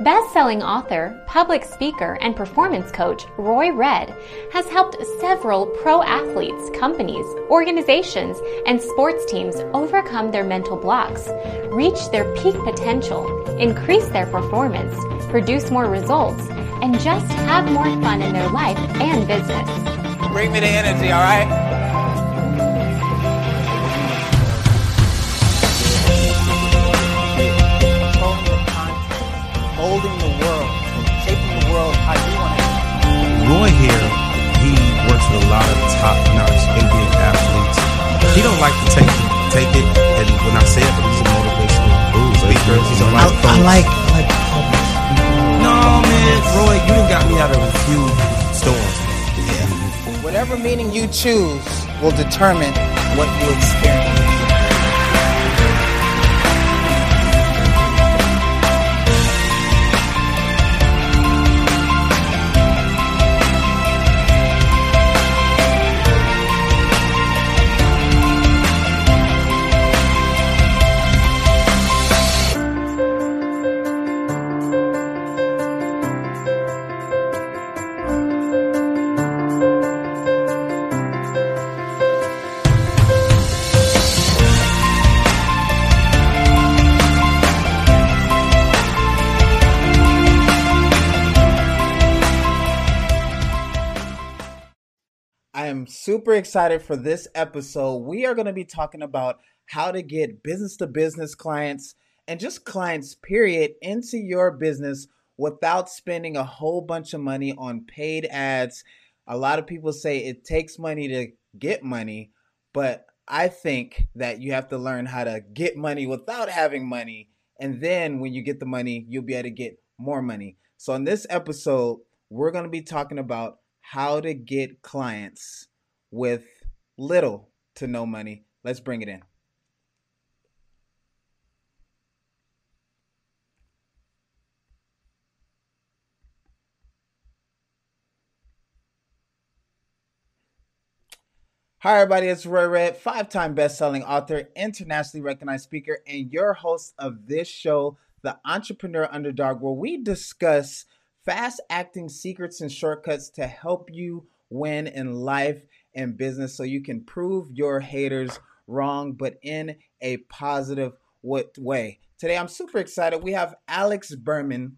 Best-selling author, public speaker, and performance coach Roy Red has helped several pro athletes, companies, organizations, and sports teams overcome their mental blocks, reach their peak potential, increase their performance, produce more results, and just have more fun in their life and business. Bring me the energy, all right? Molding the world, shaping the world how you want it. Roy here, he works with a lot of top-notch NBA athletes. He don't like to take take it, and when I say it, he's a motivational speaker. He's a life I, I like, I like. No, man, Roy, you done got me out of a few storms. Yeah. Whatever meaning you choose will determine what you experience. Super excited for this episode. We are going to be talking about how to get business to business clients and just clients, period, into your business without spending a whole bunch of money on paid ads. A lot of people say it takes money to get money, but I think that you have to learn how to get money without having money. And then when you get the money, you'll be able to get more money. So, in this episode, we're going to be talking about how to get clients with little to no money. Let's bring it in. Hi, everybody. It's Roy Red, five time best selling author, internationally recognized speaker, and your host of this show, The Entrepreneur Underdog, where we discuss fast acting secrets and shortcuts to help you win in life and business so you can prove your haters wrong, but in a positive way. Today, I'm super excited. We have Alex Berman,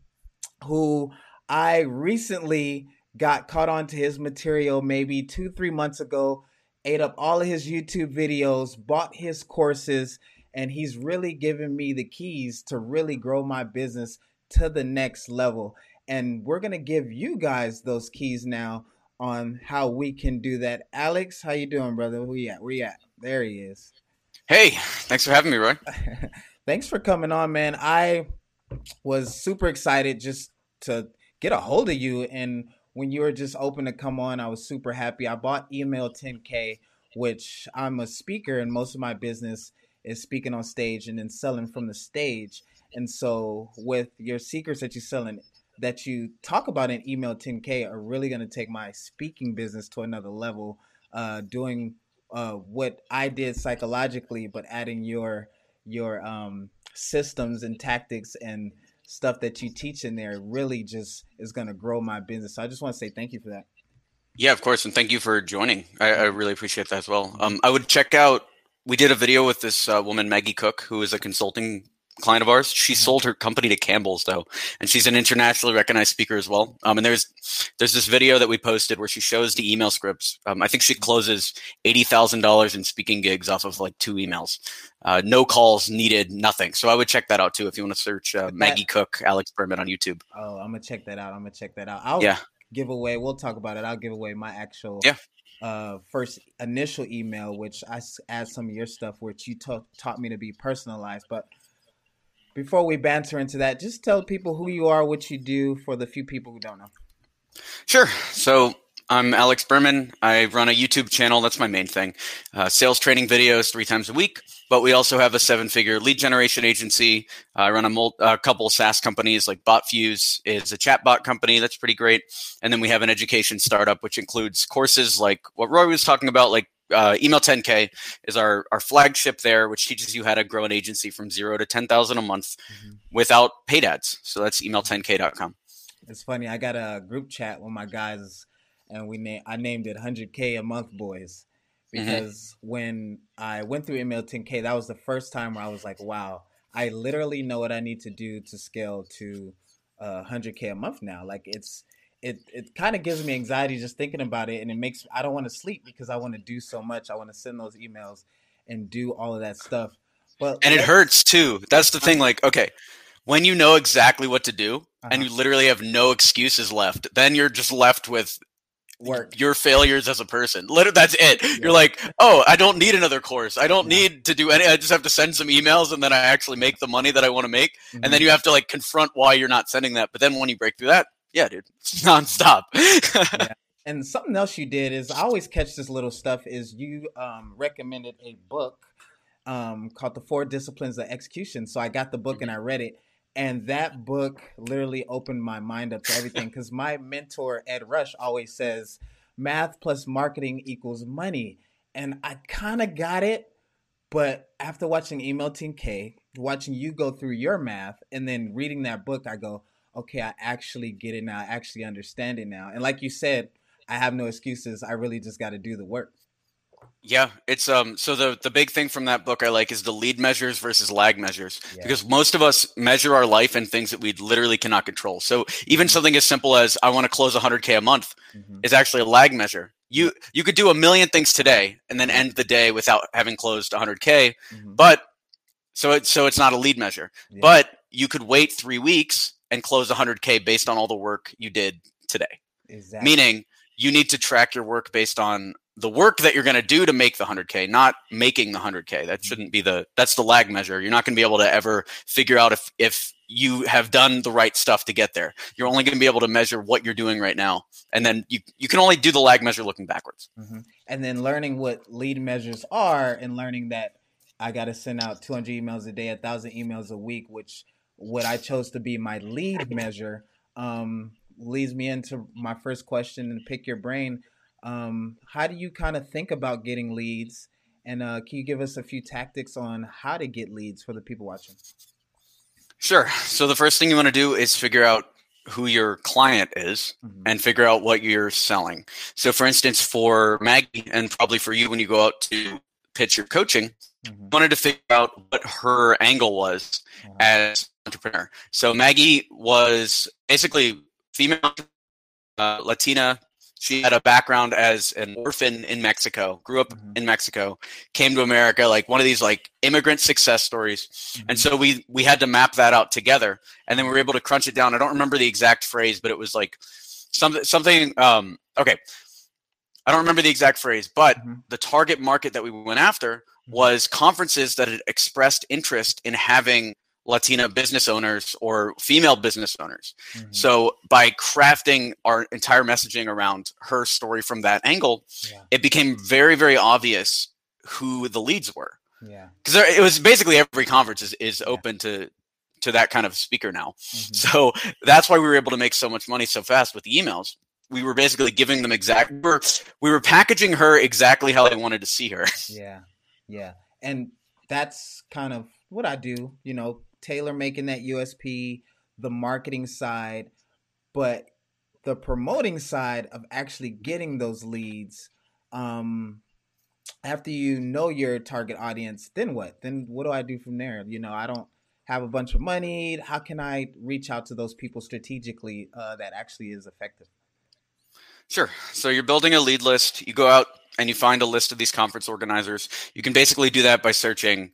who I recently got caught onto his material maybe two, three months ago, ate up all of his YouTube videos, bought his courses, and he's really given me the keys to really grow my business to the next level. And we're going to give you guys those keys now on how we can do that. Alex, how you doing, brother? Where you at? Where you at? There he is. Hey, thanks for having me, Roy. thanks for coming on, man. I was super excited just to get a hold of you and when you were just open to come on, I was super happy. I bought Email 10K, which I'm a speaker and most of my business is speaking on stage and then selling from the stage. And so with your secrets that you're selling, that you talk about in email 10k are really going to take my speaking business to another level uh, doing uh, what i did psychologically but adding your your um, systems and tactics and stuff that you teach in there really just is going to grow my business. So i just want to say thank you for that. Yeah of course and thank you for joining. I, I really appreciate that as well. Um, i would check out we did a video with this uh, woman maggie cook who is a consulting client of ours. She sold her company to Campbell's though, and she's an internationally recognized speaker as well. Um, and there's there's this video that we posted where she shows the email scripts. Um, I think she closes eighty thousand dollars in speaking gigs off of like two emails, uh, no calls needed, nothing. So I would check that out too if you want to search uh, Maggie Cook, Alex Berman on YouTube. Oh, I'm gonna check that out. I'm gonna check that out. I'll yeah. give away. We'll talk about it. I'll give away my actual yeah uh, first initial email, which I add some of your stuff, which you ta- taught me to be personalized. But before we banter into that, just tell people who you are, what you do for the few people who don't know. Sure. So I'm Alex Berman. I run a YouTube channel. That's my main thing. Uh, sales training videos three times a week. But we also have a seven-figure lead generation agency. Uh, I run a, mul- a couple SaaS companies like BotFuse is a chatbot company that's pretty great. And then we have an education startup which includes courses like what Roy was talking about, like uh, Email 10K is our our flagship there, which teaches you how to grow an agency from zero to ten thousand a month Mhm. without paid ads. So that's email10k.com. It's funny. I got a group chat with my guys, and we na- I named it 100K a month boys Mhm. because when I went through email 10K, that was the first time where I was like, wow, I literally know what I need to do to scale to uh, 100K a month now. Like it's it it kind of gives me anxiety just thinking about it, and it makes I don't want to sleep because I want to do so much. I want to send those emails and do all of that stuff. But And it hurts too. That's the thing. Like, okay, when you know exactly what to do and Uh-huh. you literally have no excuses left, then you're just left with work. your failures as a person. Literally, that's it. Yeah. You're like, oh, I don't need another course. I don't Yeah. need to do any. I just have to send some emails, and then I actually make the money that I want to make. And Mm-hmm. then you have to like confront why you're not sending that. But then when you break through that, yeah, dude, nonstop. And something else you did is I always catch this little stuff is you um, recommended a book um, called The Four Disciplines of Execution. So I got the book and I read it. And that book literally opened my mind up to everything because my mentor, Ed Rush, always says math plus marketing equals money. And I kind of got it. But after watching Email 10K, watching you go through your math, and then reading that book, I go, okay, I actually get it now. I actually understand it now. And like you said, I have no excuses. I really just got to do the work. Yeah, it's um so the the big thing from that book I like is the lead measures versus lag measures Yeah. because most of us measure our life in things that we literally cannot control. So even something as simple as I want to close 100k a month Mhm. is actually a lag measure. You you could do a million things today and then end the day without having closed 100k, Mhm. but so it's so it's not a lead measure. Yeah. But you could wait 3 weeks and close 100k based on all the work you did today. exactly. Meaning you need to track your work based on the work that you're going to do to make the 100k not making the 100k that shouldn't be the that's the lag measure you're not going to be able to ever figure out if if you have done the right stuff to get there you're only going to be able to measure what you're doing right now and then you you can only do the lag measure looking backwards Mhm. And then learning what lead measures are and learning that I got to send out 200 emails a day, 1,000 emails a week, which what I chose to be my lead measure um, leads me into my first question and pick your brain. Um, how do you kind of think about getting leads? And uh, can you give us a few tactics on how to get leads for the people watching? sure so the first thing you want to do is figure out who your client is Mhm. and figure out what you're selling. So, for instance, for Maggie, and probably for you when you go out to pitch your coaching, Mhm. wanted to figure out what her angle was Uh-huh. as entrepreneur. So, Maggie was basically female, uh, Latina. She had a background as an orphan in Mexico, grew up Mhm. in Mexico, came to America, like one of these like immigrant success stories. And Mhm. so we we had to map that out together, and then we were able to crunch it down. I don't remember the exact phrase, but it was like something something. Um, okay, I don't remember the exact phrase, but Mhm. the target market that we went after was conferences that had expressed interest in having Latina business owners or female business owners. Mhm. So by crafting our entire messaging around her story from that angle, Yeah. it became very very obvious who the leads were Yeah. because it was basically every conference is, is open to to that kind of speaker now Mhm. so that's why we were able to make so much money so fast with the emails we were basically giving them exact we were, we were packaging her exactly how they wanted to see her Yeah, yeah, and that's kind of what I do. You know, tailor making that USP, the marketing side, but the promoting side of actually getting those leads. Um, after you know your target audience, then what? Then what do I do from there? You know, I don't have a bunch of money. How can I reach out to those people strategically uh, that actually is effective? Sure. So you're building a lead list. You go out and you find a list of these conference organizers. You can basically do that by searching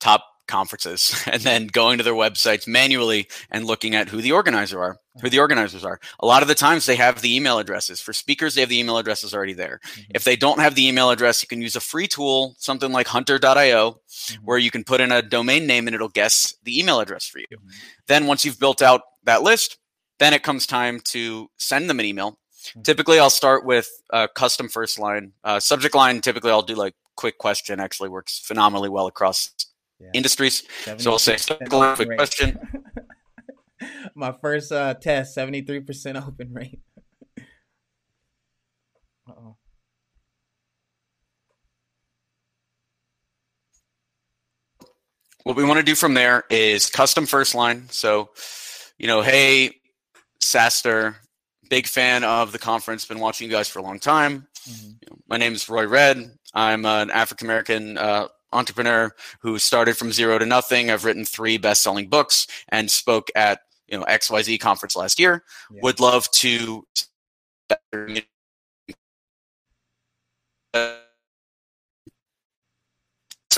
top conferences and then going to their websites manually and looking at who the organizer are, who the organizers are. A lot of the times they have the email addresses. For speakers, they have the email addresses already there. Mhm. If they don't have the email address, you can use a free tool, something like hunter.io, where you can put in a domain name and it'll guess the email address for you. Mhm. Then once you've built out that list, then it comes time to send them an email. Typically, I'll start with a custom first line. Uh, subject line, typically, I'll do like quick question, actually works phenomenally well across yeah. industries. So I'll say subject line, quick question. My first uh, test, 73% open rate. What we want to do from there is custom first line. So, you know, hey, SaaStr, big fan of the conference, been watching you guys for a long time. Mm-hmm. You know, my name is Roy Red. I'm an African American uh, entrepreneur who started from zero to nothing. I've written three best-selling books and spoke at you know XYZ conference last year. Yeah. Would love to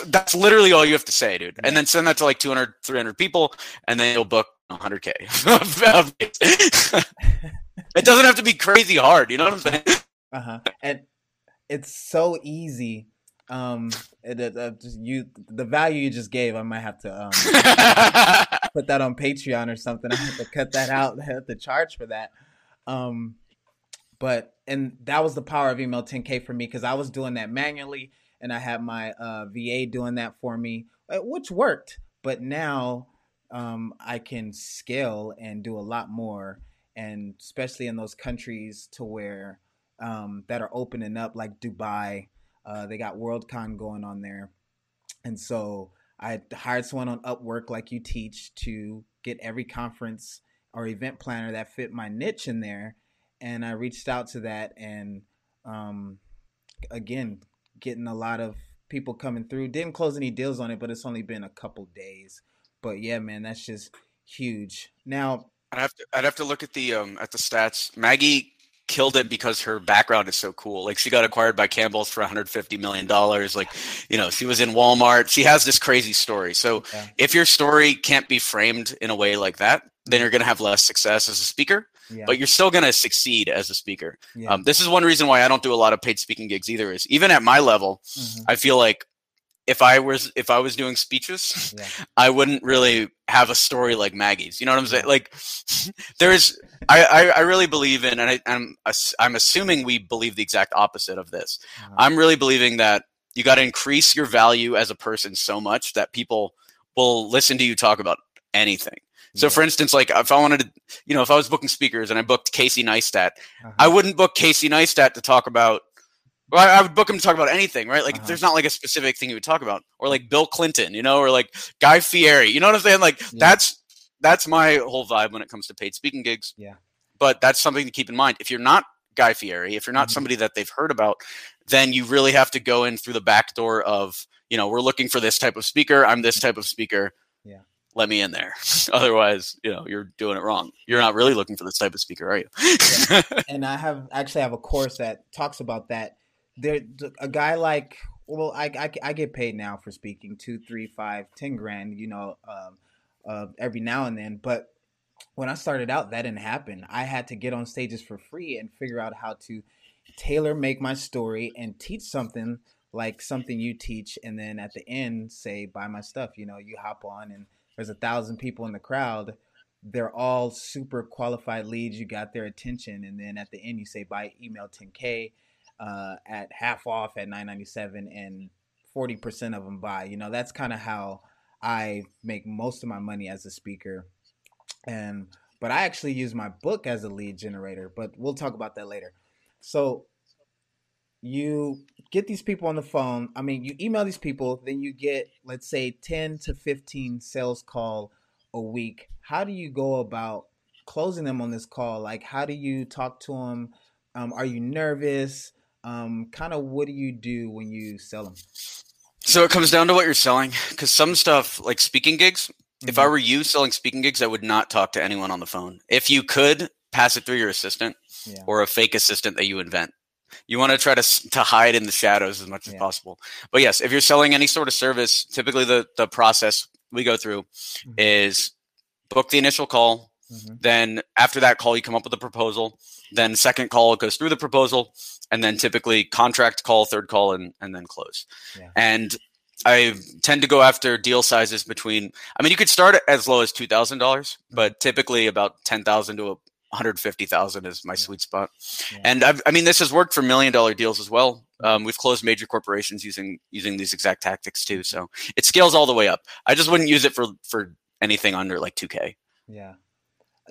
that's literally all you have to say, dude. And then send that to like 200, 300 people, and then you'll book 100K. it doesn't have to be crazy hard. You know what I'm saying? Uh huh. And it's so easy. Um, it, it, uh, just you the value you just gave, I might have to um put that on Patreon or something. I have to cut that out. I have to charge for that. Um, but and that was the power of email 10k for me because I was doing that manually and I had my uh, VA doing that for me, uh, which worked. But now um, I can scale and do a lot more, and especially in those countries to where um, that are opening up, like Dubai. Uh, they got Worldcon going on there, and so I hired someone on Upwork, like you teach, to get every conference or event planner that fit my niche in there. And I reached out to that, and um, again, getting a lot of people coming through. Didn't close any deals on it, but it's only been a couple days. But yeah, man, that's just huge. Now I'd have to I'd have to look at the um at the stats. Maggie killed it because her background is so cool. Like she got acquired by Campbell's for 150 million dollars. Like, you know, she was in Walmart. She has this crazy story. So yeah. if your story can't be framed in a way like that, then you're going to have less success as a speaker yeah. but you're still going to succeed as a speaker. Yeah. Um, this is one reason why I don't do a lot of paid speaking gigs either. Is even at my level, mm-hmm. I feel like if I was if I was doing speeches, yeah. I wouldn't really have a story like Maggie's. You know what I'm saying? Like there's I, I, I really believe in and I, am I'm, I'm assuming we believe the exact opposite of this. Uh-huh. I'm really believing that you got to increase your value as a person so much that people will listen to you talk about anything. So, for instance, like if I wanted to, you know, if I was booking speakers and I booked Casey Neistat, uh-huh. I wouldn't book Casey Neistat to talk about. Well, I would book him to talk about anything, right? Like, uh-huh. there's not like a specific thing he would talk about, or like Bill Clinton, you know, or like Guy Fieri. You know what I'm saying? Like, yeah. that's that's my whole vibe when it comes to paid speaking gigs. Yeah. But that's something to keep in mind. If you're not Guy Fieri, if you're not mm-hmm. somebody that they've heard about, then you really have to go in through the back door of, you know, we're looking for this type of speaker. I'm this type of speaker Yeah. let me in there. Otherwise, you know, you're doing it wrong. You're not really looking for this type of speaker, are you? yeah. And I have actually have a course that talks about that. There, a guy like, well, I, I, I get paid now for speaking two, three, five, ten grand, you know, um, uh, every now and then. But when I started out, that didn't happen. I had to get on stages for free and figure out how to tailor make my story and teach something like something you teach, and then at the end say buy my stuff. You know, you hop on and there's a thousand people in the crowd they're all super qualified leads you got their attention and then at the end you say buy email 10k uh, at half off at 997 and 40% of them buy you know that's kind of how i make most of my money as a speaker and but i actually use my book as a lead generator but we'll talk about that later so you get these people on the phone. I mean, you email these people, then you get, let's say, 10 to 15 sales call a week. How do you go about closing them on this call? Like, how do you talk to them? Um, are you nervous? Um, kind of what do you do when you sell them? So it comes down to what you're selling. Because some stuff, like speaking gigs, mm-hmm. if I mm-hmm. were you selling speaking gigs, I would not talk to anyone on the phone. If you could, pass it through your assistant yeah. or a fake assistant that you invent you want to try to to hide in the shadows as much yeah. as possible. But yes, if you're selling any sort of service, typically the the process we go through mm-hmm. is book the initial call. Mm-hmm. Then after that call, you come up with a proposal. Then second call goes through the proposal, and then typically contract call, third call, and and then close. Yeah. And I tend to go after deal sizes between. I mean, you could start as low as two thousand dollars, but mm-hmm. typically about ten thousand to 150,000 is my yeah. sweet spot. Yeah. And I've, i mean, this has worked for million dollar deals as well. Um, we've closed major corporations using using these exact tactics too. So it scales all the way up. I just wouldn't use it for for anything under like 2K. Yeah.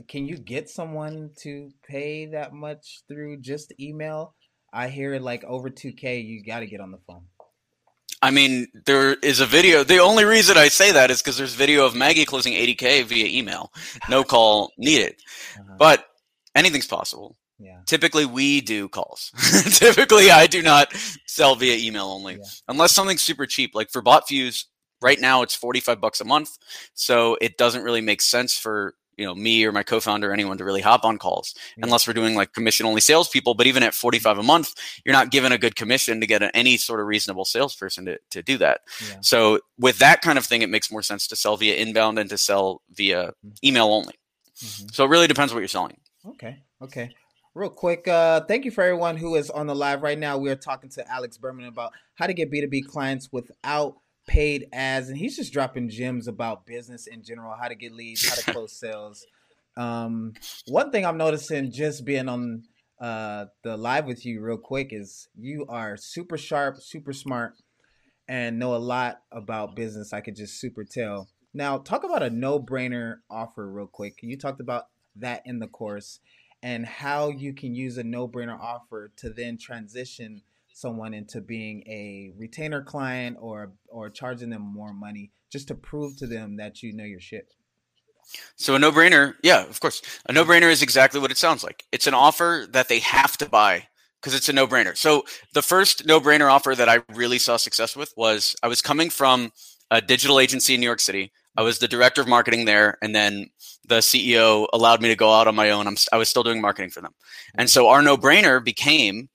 Can you get someone to pay that much through just email? I hear like over 2K, you got to get on the phone. I mean, there is a video. The only reason I say that is because there's video of Maggie closing 80k via email, no call needed. Uh-huh. But anything's possible. yeah. Typically, we do calls. Typically, I do not sell via email only, Yeah. unless something's super cheap. Like for BotFuse, right now it's 45 bucks a month, so it doesn't really make sense for you know me or my co-founder or anyone to really hop on calls Yeah. unless we're doing like commission only salespeople. But even at 45 a month, you're not given a good commission to get any sort of reasonable salesperson to, to do that. Yeah. So with that kind of thing, it makes more sense to sell via inbound and to sell via email only. Mhm. So it really depends what you're selling. Okay. Okay. Real quick, uh, thank you for everyone who is on the live right now. We are talking to Alex Berman about how to get B2B clients without paid ads. And he's just dropping gems about business in general, how to get leads, how to close sales. Um, one thing I'm noticing just being on uh, the live with you real quick is you are super sharp, super smart, and know a lot about business. I could just super tell. Now, talk about a no brainer offer real quick. You talked about that in the course and how you can use a no brainer offer to then transition someone into being a retainer client or or charging them more money just to prove to them that you know your shit. So a no-brainer, yeah, of course. A no-brainer is exactly what it sounds like. It's an offer that they have to buy because it's a no-brainer. So the first no-brainer offer that I really saw success with was I was coming from a digital agency in New York City. I was the director of marketing there, and then the CEO allowed me to go out on my own. I'm, I was still doing marketing for them, and so our no-brainer became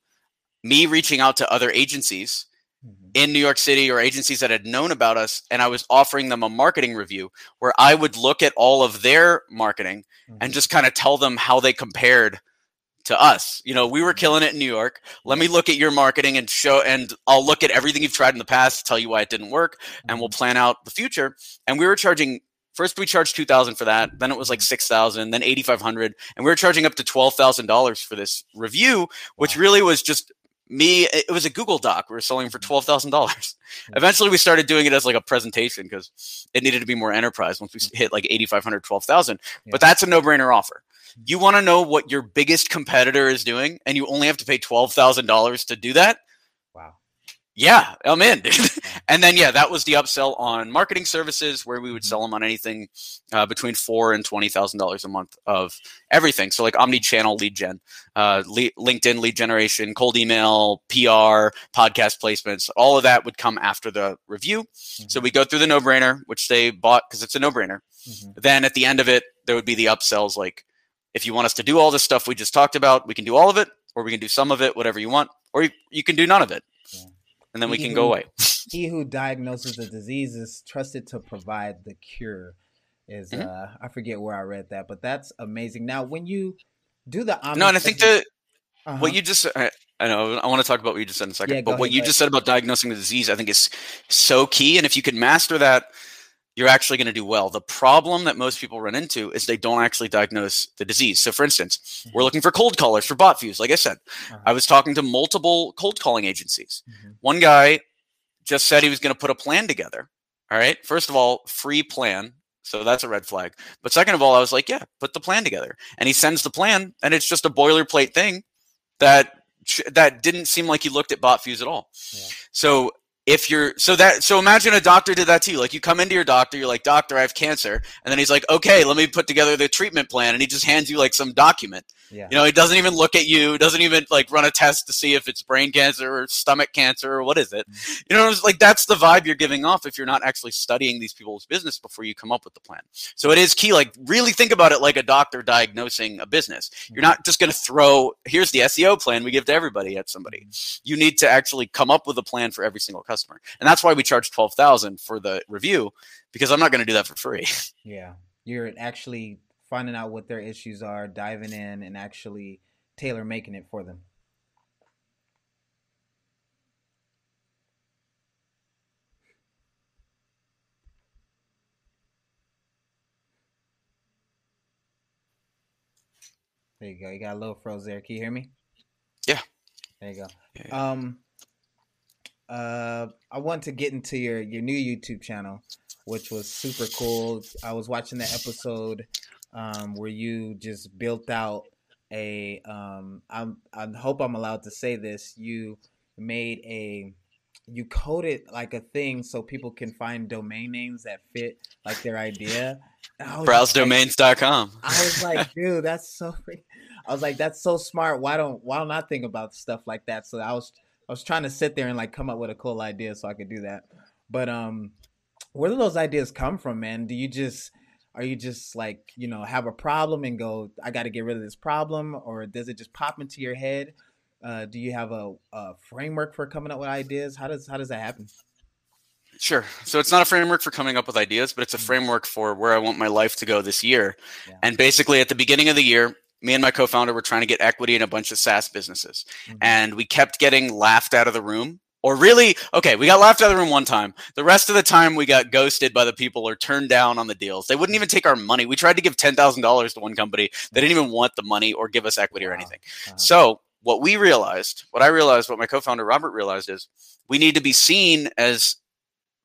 me reaching out to other agencies Mhm. in New York City or agencies that had known about us, and I was offering them a marketing review where I would look at all of their marketing and Mhm. just kind of tell them how they compared to us. You know, we were killing it in New York. Let me look at your marketing and show, and I'll look at everything you've tried in the past, tell you why it didn't work, and we'll plan out the future. And we were charging. First, we charged two thousand for that. Then it was like six thousand. Then eighty five hundred, and we were charging up to twelve thousand dollars for this review, which Wow. really was just me. It was a Google Doc. We were selling for mm-hmm. twelve thousand dollars. Mm-hmm. Eventually, we started doing it as like a presentation because it needed to be more enterprise. Once we mm-hmm. hit like 8,500, 12,000, Yeah. but that's a no-brainer offer. You want to know what your biggest competitor is doing, and you only have to pay twelve thousand dollars to do that. Yeah, I'm in. and then yeah, that was the upsell on marketing services where we would sell them on anything uh, between four and twenty thousand dollars a month of everything. So like omni-channel lead gen, uh, LinkedIn lead generation, cold email, PR, podcast placements. All of that would come after the review. So we go through the no-brainer, which they bought because it's a no-brainer. Mhm. Then at the end of it, there would be the upsells like, if you want us to do all this stuff we just talked about, we can do all of it, or we can do some of it, whatever you want, or you, you can do none of it. Yeah. And then we can go away. He who diagnoses the disease is trusted to provide the cure. Is Mhm. uh I forget where I read that, but that's amazing. Now, when you do the No, and I think the uh what you just I, I know I want to talk about what you just said in a second, Yeah, but what you just said about diagnosing the disease, I think is so key. And if you can master that, you're actually going to do well. The problem that most people run into is they don't actually diagnose the disease. So, for instance, we're looking for cold callers for BotFuse. Like I said, Uh-huh. I was talking to multiple cold calling agencies. Mhm. One guy just said he was going to put a plan together. All right. First of all, free plan. So that's a red flag. But second of all, I was like, yeah, put the plan together. And he sends the plan, and it's just a boilerplate thing that that didn't seem like he looked at BotFuse at all. Yeah. So if you're so that so imagine a doctor did that to you. Like you come into your doctor, you're like, doctor, I have cancer, and then he's like, okay, let me put together the treatment plan, and he just hands you like some document. Yeah. You know, he doesn't even look at you, doesn't even like run a test to see if it's brain cancer or stomach cancer or what is it. Mm. You know, it's like that's the vibe you're giving off if you're not actually studying these people's business before you come up with the plan. So it is key, like really think about it like a doctor diagnosing a business. Mm. You're not just going to throw, here's the SEO plan we give to everybody at somebody. Mm. You need to actually come up with a plan for every single customer. And that's why we charge 12,000 for the review because I'm not going to do that for free. Yeah. You're actually finding out what their issues are, diving in and actually tailor making it for them. There you go. You got a little froze there. Can you hear me? Yeah. There you go. Um uh I want to get into your your new YouTube channel, which was super cool. I was watching the episode um where you just built out a um I'm I hope I'm allowed to say this. You made a you coded like a thing so people can find domain names that fit like their idea. Browsedomains.com. I was like, dude, that's so. I was like, that's so smart. Why don't Why don't I think about stuff like that? So I was I was trying to sit there and like come up with a cool idea so I could do that. But um, where do those ideas come from, man? Do you just are you just like you know have a problem and go i got to get rid of this problem or does it just pop into your head uh, do you have a, a, framework for coming up with ideas how does how does that happen sure so it's not a framework for coming up with ideas but it's a mm-hmm. framework for where i want my life to go this year yeah. and basically at the beginning of the year me and my co-founder were trying to get equity in a bunch of SaaS businesses, mm-hmm. and we kept getting laughed out of the room or really okay we got laughed out of the room one time. The rest of the time we got ghosted by the people or turned down on the deals. They wouldn't even take our money. We tried to give $10000 to one company. They didn't even want the money or give us equity or anything. Wow. so what we realized what i realized what my co-founder robert realized is we need to be seen as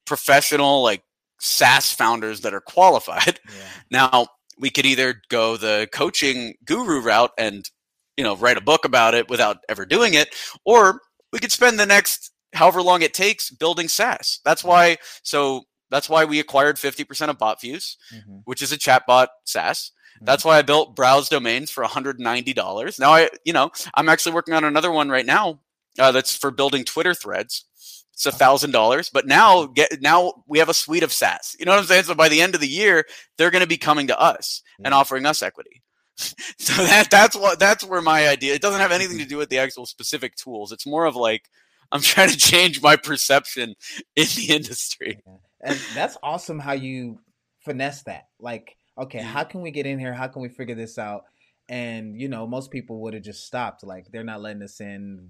professional like saas founders that are qualified. Yeah. now we could either go the coaching guru route and you know write a book about it without ever doing it or we could spend the next however long it takes building SaaS. That's why. So that's why we acquired 50% of BotFuse, mm-hmm. which is a chatbot SaaS. Mm-hmm. That's why I built Browse Domains for $190. Now I, you know, I'm actually working on another one right now uh, that's for building Twitter threads. It's a thousand dollars, but now get now we have a suite of SaaS. You know what I'm saying? So by the end of the year, they're going to be coming to us and offering us equity. so that that's what that's where my idea. It doesn't have anything to do with the actual specific tools. It's more of like I'm trying to change my perception in the industry. And that's awesome how you finesse that. Like, okay, how can we get in here? How can we figure this out? And you know, most people would have just stopped. Like, they're not letting us in.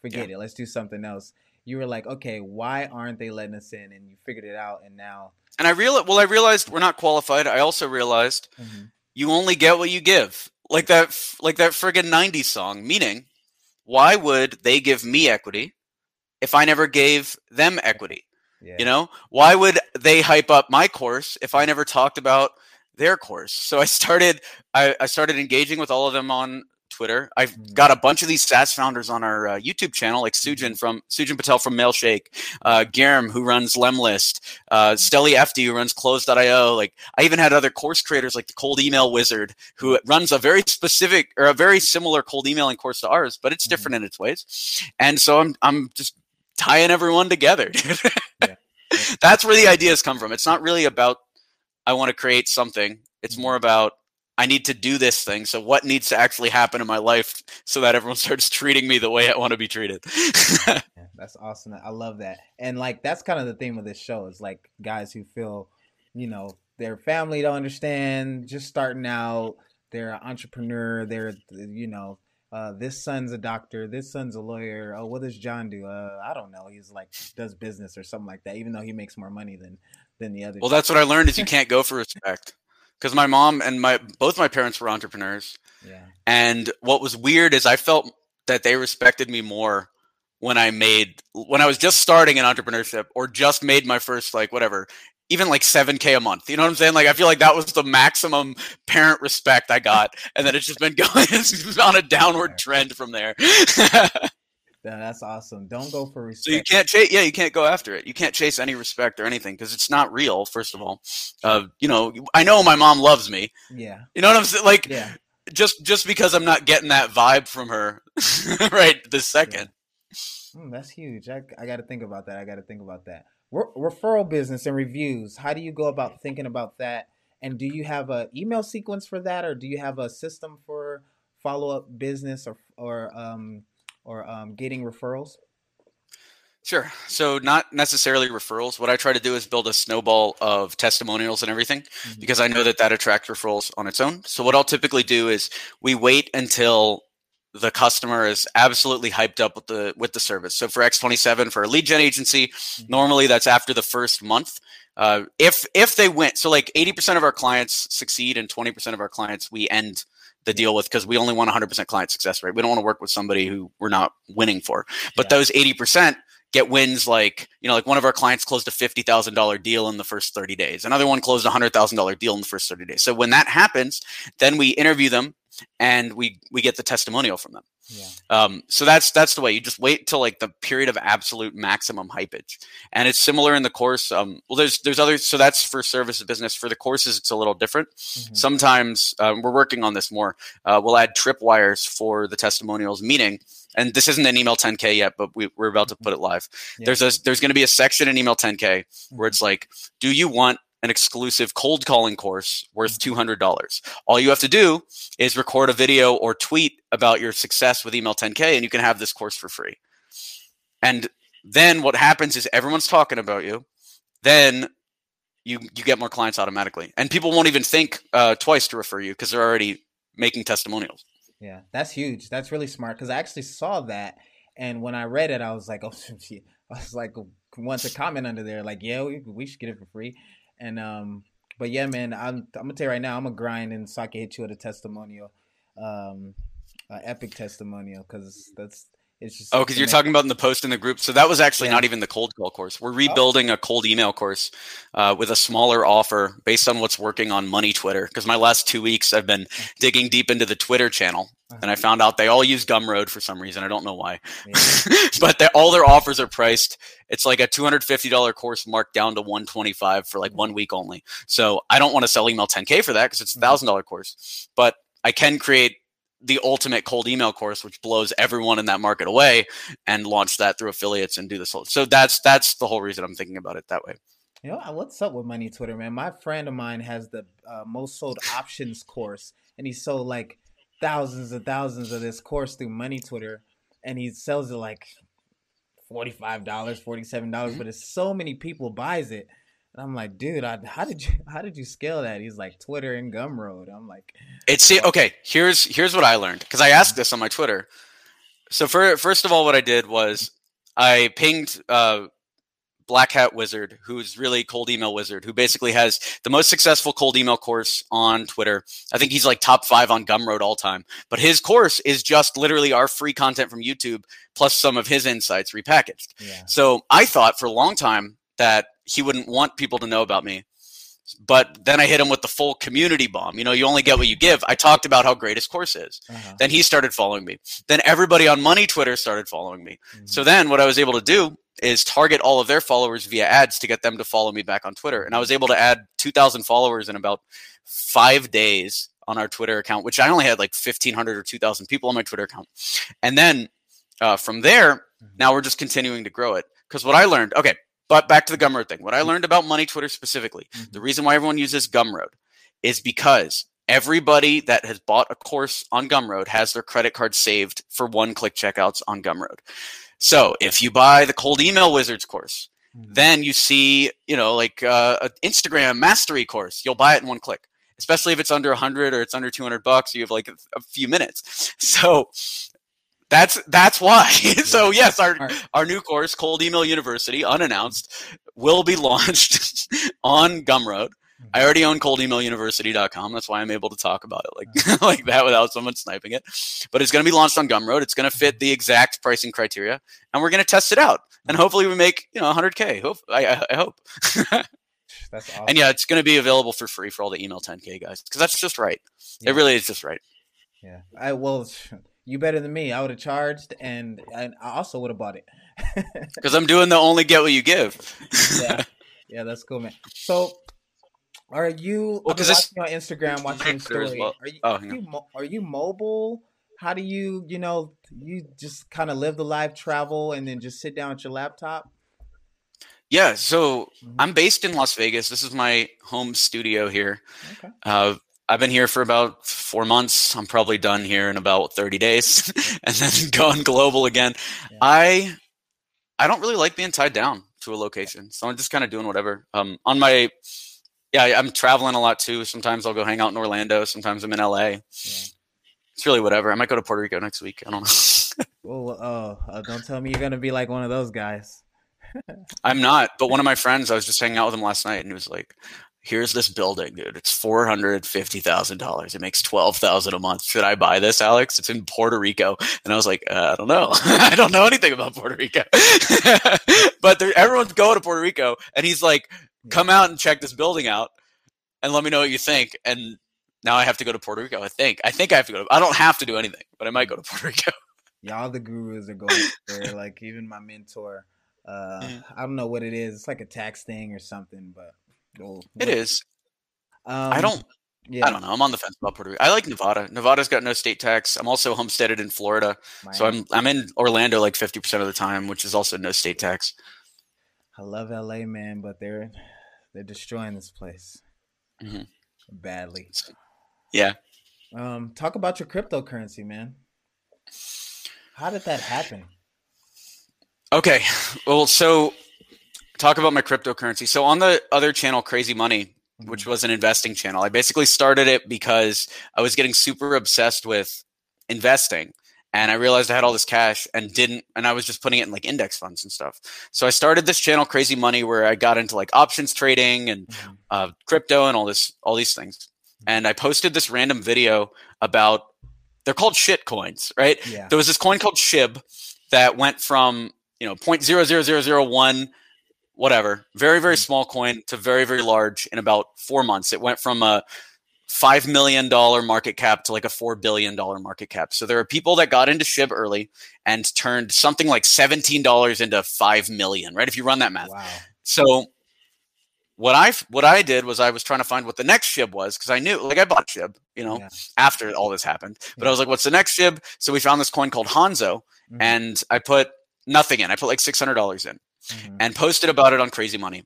Forget yeah. it. Let's do something else. You were like, okay, why aren't they letting us in? And you figured it out, and now. And I realized, well, I realized we're not qualified. I also realized mm-hmm. you only get what you give. Like that, like that friggin' '90s song. Meaning, why would they give me equity if I never gave them equity? Yeah. You know, why would they hype up my course if I never talked about their course? So I started I, I started engaging with all of them on Twitter. I've mm-hmm. got a bunch of these SaaS founders on our uh, YouTube channel, like Sujan mm-hmm. from Sujan Patel from Mailshake, uh, Garm who runs Lemlist, uh, Steli Efti who runs Close.io. Like I even had other course creators like the Cold Email Wizard who runs a very specific or a very similar cold emailing course to ours, but it's mm-hmm. different mm-hmm. in its ways. And so I'm I'm just tying everyone together. yeah. That's where the ideas come from. It's not really about I want to create something. It's more mm-hmm. about I need to do this thing. So what needs to actually happen in my life so that everyone starts treating me the way I want to be treated? yeah, that's awesome. I love that. And like that's kind of the theme of this show is like guys who feel, you know, their family don't understand, just starting out, they're an entrepreneur, they're you know, uh, this son's a doctor, this son's a lawyer. Oh, what does John do? Uh, I don't know. He's like does business or something like that, even though he makes more money than than the other. Well, that's what I learned is you can't go for respect. Because my mom and my both my parents were entrepreneurs. Yeah. And what was weird is I felt that they respected me more when I made when I was just starting in entrepreneurship or just made my first like whatever even like 7k a month you know what i'm saying? Like i feel like that was the maximum parent respect i got and then it's just been going on a downward trend from there. Yeah, that's awesome. Don't go for respect so you can't chase yeah you can't go after it. You can't chase any respect or anything because it's not real first of all. Uh, you know i know my mom loves me. Yeah. You know what i'm saying like yeah. just just because i'm not getting that vibe from her right this second. Yeah. mm, that's huge. I, I got to think about that. I got to think about that referral business and reviews. How do you go about thinking about that? And do you have a email sequence for that, or do you have a system for follow up business or or um, or um, getting referrals? Sure. So not necessarily referrals. What I try to do is build a snowball of testimonials and everything mm-hmm. because I know that that attracts referrals on its own. So what I'll typically do is we wait until the customer is absolutely hyped up with the with the service. So for X27 for a lead gen agency, mm-hmm. normally that's after the first month. Uh, if if they win, so like 80% of our clients succeed and 20% of our clients we end the deal with because we only want 100% client success rate. We don't want to work with somebody who we're not winning for. But yeah. those 80% get wins like you know like one of our clients closed a $50000 deal in the first 30 days another one closed a $100000 deal in the first 30 days so when that happens then we interview them and we we get the testimonial from them. Yeah. Um, so that's that's the way you just wait till like the period of absolute maximum hypage, and it's similar in the course. Um, well, there's there's other So that's for service business. For the courses, it's a little different. Mhm. Sometimes um, we're working on this more. Uh, we'll add tripwires for the testimonials, meaning, and this isn't an email 10k yet, but we, we're about to put it live. Yeah. There's a there's going to be a section in email 10k where it's like, do you want an exclusive cold calling course worth $200 all you have to do is record a video or tweet about your success with email 10k and you can have this course for free and then what happens is everyone's talking about you then you you get more clients automatically and people won't even think uh, twice to refer you because they're already making testimonials Yeah, that's huge. That's really smart because I actually saw that, and when I read it, I was like, "Oh! I was like, "Want to comment under there?" Like, "Yeah, we, we should get it for free." And um, but yeah, man, I'm I'm gonna tell you right now, I'm gonna grind and so I can hit you with a testimonial, um, epic testimonial because that's it's just Oh, because you're talking about in the post in the group. So that was actually Yeah. not even the cold call course. We're rebuilding a cold email course uh, with a smaller offer based on what's working on Money Twitter. Because my last two weeks, I've been digging deep into the Twitter channel, and I found out they all use Gumroad for some reason. I don't know why, Yeah. but all their offers are priced. It's like a two hundred fifty dollar course marked down to one twenty five for like one week only. So I don't want to sell email ten k for that because it's a Mhm. thousand dollar course. But I can create the ultimate cold email course, which blows everyone in that market away, and launch that through affiliates and do this whole. So that's that's the whole reason I'm thinking about it that way. You know, what's up with Money Twitter, man? My friend of mine has the uh, most sold options course, and he sold like thousands and thousands of this course through Money Twitter, and he sells it like forty five dollars, forty seven dollars, but it's so many people buys it, and I'm like, dude, I, how did you how did you scale that? He's like Twitter and Gumroad. I'm like, It's see, okay. Here's here's what I learned because I asked this on my Twitter. So for, first of all, what I did was I pinged uh, Black Hat Wizard, who's really cold email wizard, who basically has the most successful cold email course on Twitter. I think he's like top five on Gumroad all time. But his course is just literally our free content from YouTube plus some of his insights repackaged. yeah, So I thought for a long time that he wouldn't want people to know about me. But then I hit him with the full community bomb. You know, you only get what you give. I talked about how great his course is. uh-huh. Then he started following me. Then everybody on Money Twitter started following me. So then what I was able to do is target all of their followers via ads to get them to follow me back on Twitter. And I was able to add 2,000 followers in about five days on our Twitter account, which I only had like 1,500 or 2,000 people on my Twitter account. And then uh, from there, now we're just continuing to grow it. Because what I learned, okay, but back to the Gumroad thing. What I learned about Money Twitter specifically, Mhm. the reason why everyone uses Gumroad is because everybody that has bought a course on Gumroad has their credit card saved for one click checkouts on Gumroad. So if you buy the cold email wizards course, Mhm. then you see, you know, like uh, an Instagram mastery course, you'll buy it in one click. Especially if it's under 100 or it's under 200 bucks, you have like a, a few minutes. So that's that's why. so yes, our Alright. our new course, Cold Email University, unannounced, will be launched on Gumroad. Hmm. I already own coldemailuniversity.com. That's why I'm able to talk about it like hmm. like that without someone sniping it. But it's going to be launched on Gumroad. It's going to fit hmm. the exact pricing criteria, and we're going to test it out. And hopefully, we make you know 100k. Hope I, I, hope. that's awesome. and yeah, it's going to be available for free for all the email 10k guys because that's just right. Yeah. It really is just right. yeah, I well, you better than me. I would have charged, and and I also would have bought it. Because I'm doing the only get what you give. yeah, yeah, that's cool, man. So, are you? Well, I've watching on Instagram, watching story. well. Are you? Oh, are you, mo- are you mobile? How do you, you know, you just kind of live the life, travel, and then just sit down at your laptop? Yeah, so Mhm. I'm based in Las Vegas. This is my home studio here. Okay. Uh, I've been here for about four months. I'm probably done here in about 30 days, and then going global again. Yeah. I I don't really like being tied down to a location, so I'm just kind of doing whatever. Um, on my yeah, I'm traveling a lot too. Sometimes I'll go hang out in Orlando. Sometimes I'm in LA. It's really whatever. I might go to Puerto Rico next week. I don't know. Oh, oh, uh, don't tell me you're gonna be like one of those guys. I'm not, but one of my friends, I was just hanging out with him last night, and he was like, "Here's this building, dude. It's four hundred fifty thousand dollars. It makes twelve thousand a month. Should I buy this, Alex? It's in Puerto Rico." And I was like, uh, "I don't know. I don't know anything about Puerto Rico." but there, everyone's going to Puerto Rico, and he's like, "Come out and check this building out, and let me know what you think." And now I have to go to Puerto Rico. I think. I think I have to go. To, I don't have to do anything, but I might go to Puerto Rico. Y'all the gurus are going there. Like even my mentor, uh, Mm. I don't know what it is. It's like a tax thing or something, but It is. Um, I don't. Yeah, I don't know. I'm on the fence about Puerto Rico. I like Nevada. Nevada's got no state tax. I'm also homesteaded in Florida, so I'm I'm in Orlando like 50 percent of the time, which is also no state tax. I love LA, man, but they're they're destroying this place Mhm. badly. Yeah. Um, talk about your cryptocurrency, man. How did that happen? Okay. Well, so talk about my cryptocurrency. So on the other channel, Crazy Money, mm-hmm. which was an investing channel, I basically started it because I was getting super obsessed with investing and I realized I had all this cash and didn't, and I was just putting it in like index funds and stuff. So I started this channel, Crazy Money, where I got into like options trading and mm-hmm. uh, crypto and all this, all these things. Mm-hmm. And I posted this random video about they're called shit coins, right? Yeah. There was this coin called SHIB that went from you know 0.00001 whatever very very small coin to very very large in about four months. It went from a five million dollar market cap to like a four billion dollar market cap. So there are people that got into SHIB early and turned something like seventeen dollars into five million right? If you run that math. Wow. so what I what I did was I was trying to find what the next SHIB was because I knew like I bought SHIB you know Yeah. after all this happened. But Yeah. I was like what's the next SHIB? So we found this coin called Hanzo Mhm, and I put nothing in. I put like six hundred dollars in mhm. and posted about it on Crazy Money.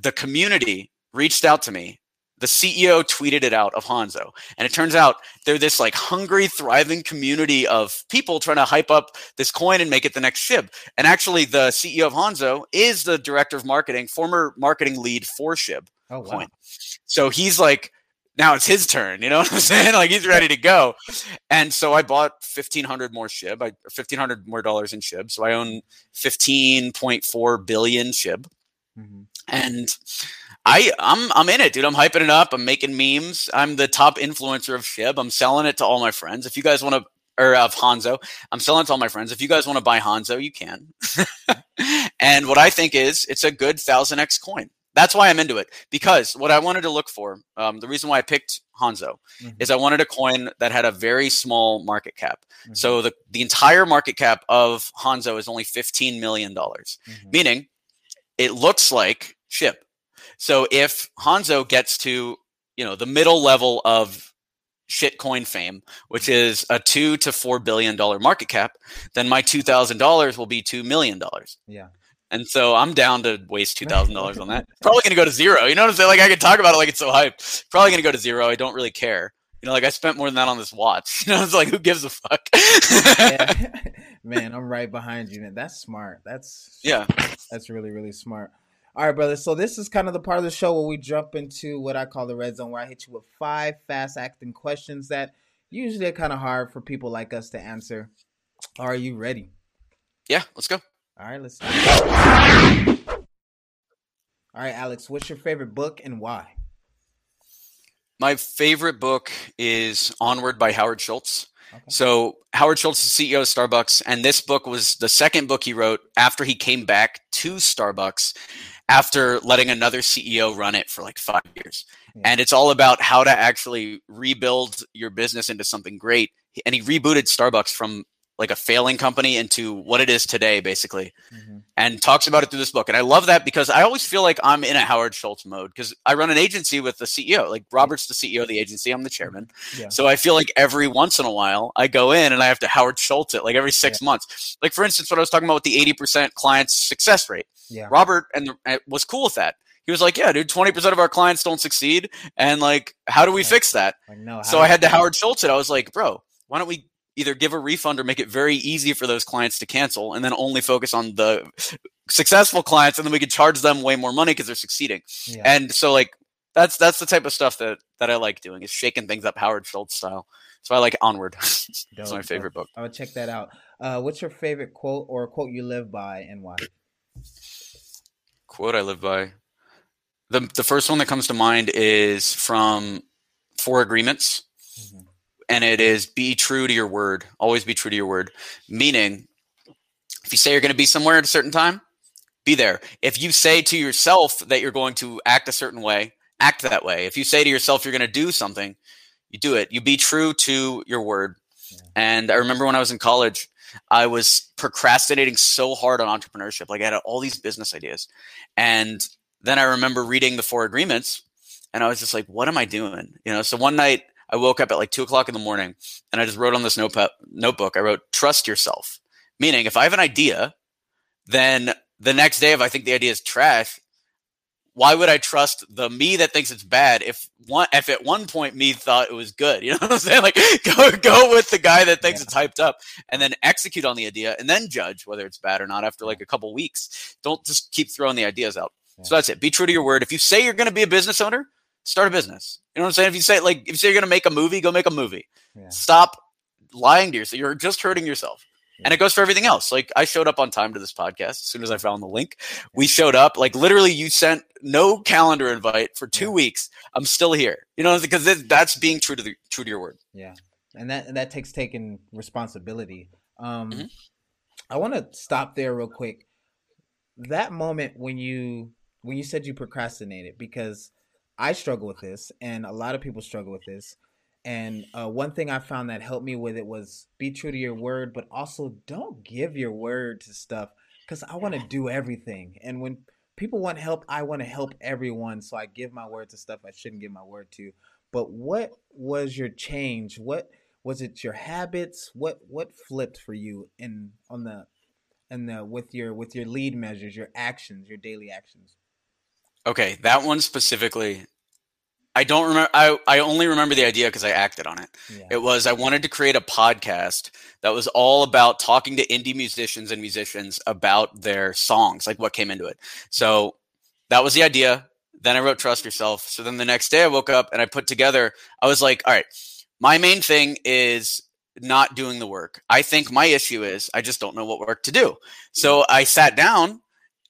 The community reached out to me. The CEO tweeted it out of Hanzo, and it turns out they're this like hungry, thriving community of people trying to hype up this coin and make it the next SHIB. And actually, the CEO of Hanzo is the director of marketing, former marketing lead for SHIB oh wow. coin. So he's like, now it's his turn. You know what I'm saying? Like he's ready to go. And so I bought 1500 more SHIB, I, 1500 more dollars in SHIB. So I own 15.4 billion SHIB. Mhm. And I, I'm, I'm in it, dude. I'm hyping it up. I'm making memes. I'm the top influencer of SHIB. I'm selling it to all my friends. If you guys want to, or of Hanzo, I'm selling it to all my friends. If you guys want to buy Hanzo, you can. and what I think is, it's a good thousand X coin. That's why I'm into it because what I wanted to look for, um, the reason why I picked Hanzo Mhm. is I wanted a coin that had a very small market cap. Mhm. So the, the entire market cap of Hanzo is only $15 million, Mhm. meaning it looks like SHIB. So if Hanzo gets to, you know, the middle level of shitcoin fame, which is a two to four billion dollar market cap, then my two thousand dollars will be two million dollars. Yeah. And so I'm down to waste two thousand dollars on that. Probably gonna go to zero. You know what I'm saying? Like I could talk about it like it's so hyped. Probably gonna go to zero. I don't really care. You know, like I spent more than that on this watch. You know, it's like who gives a fuck? Yeah. man, I'm right behind you. Man. That's smart. That's yeah. That's really, really smart. All right, brother. So this is kind of the part of the show where we jump into what I call the red zone, where I hit you with five fast acting questions that usually are kind of hard for people like us to answer. Are you ready? Yeah, let's go. All right, let's. All right, Alex. What's your favorite book and why? My favorite book is Onward by Howard Schultz. Okay. So Howard Schultz is CEO of Starbucks, and this book was the second book he wrote after he came back to Starbucks after letting another CEO run it for like five years. Yeah. And it's all about how to actually rebuild your business into something great. And he rebooted Starbucks from like a failing company into what it is today, basically Mhm. and talks about it through this book. And I love that because I always feel like I'm in a Howard Schultz mode because I run an agency with the CEO. Like Robert's the CEO of the agency, I'm the chairman. Yeah. So I feel like every once in a while I go in and I have to Howard Schultz it, like every six months. Like for instance, what I was talking about with the 80% client success rate. Yeah. Robert and uh, was cool with that. He was like, "Yeah, dude, 20% of our clients don't succeed, and like, how do we Yeah. fix that?" Like no. So I had to Howard Schultz it. I was like, "Bro, why don't we either give a refund or make it very easy for those clients to cancel, and then only focus on the successful clients, and then we could charge them way more money because they're succeeding." Yeah. And so, like, that's that's the type of stuff that that I like doing is shaking things up Howard Schultz style. So I like Onward. It's my favorite book. I would check that out. Uh, what's your favorite quote or quote you live by and why? quote I live by. The the first one that comes to mind is from Four Agreements. And it is be true to your word. Always be true to your word. Meaning, if you say you're going to be somewhere at a certain time, be there. If you say to yourself that you're going to act a certain way act that way. If you say to yourself you're going to do something, you do it. You be true to your word. And I remember when I was in college, I was procrastinating so hard on entrepreneurship. Like I had all these business ideas. And then I remember reading the four agreements and I was just like, what am I doing? You know, so one night I woke up at like two o'clock in the morning and I just wrote on this notepad, uh, notebook, I wrote, trust yourself. Meaning if I have an idea, then the next day, if I think the idea is trash, why would I trust the me that thinks it's bad if one if at one point me thought it was good? You know what I'm saying? Like go go with the guy that thinks yeah. it's hyped up and then execute on the idea and then judge whether it's bad or not after like a couple weeks. Don't just keep throwing the ideas out. Yeah. So that's it. Be true to your word. If you say you're going to be a business owner, start a business. You know what I'm saying? If you say like if you say you're going to make a movie, go make a movie. Yeah. Stop lying to yourself. You're just hurting yourself. And it goes for everything else. Like I showed up on time to this podcast as soon as I found the link. We showed up. Like literally, you sent no calendar invite for two yeah. weeks. I'm still here. You know, because that's being true to the true to your word. Yeah, and that and that takes taking responsibility. Um, mm-hmm. I want to stop there real quick. That moment when you when you said you procrastinated because I struggle with this, and a lot of people struggle with this. And uh, one thing I found that helped me with it was be true to your word, but also don't give your word to stuff because I want to do everything. And when people want help, I want to help everyone. So I give my word to stuff I shouldn't give my word to. But what was your change? What was it? Your habits? What what flipped for you in on the and the with your with your lead measures, your actions, your daily actions? Okay, that one specifically I don't remember. I, I only remember the idea because I acted on it. Yeah. It was I wanted to create a podcast that was all about talking to indie musicians and musicians about their songs, like what came into it. So that was the idea. Then I wrote Trust Yourself. So then the next day I woke up and I put together, I was like, all right, my main thing is not doing the work. I think my issue is I just don't know what work to do. So I sat down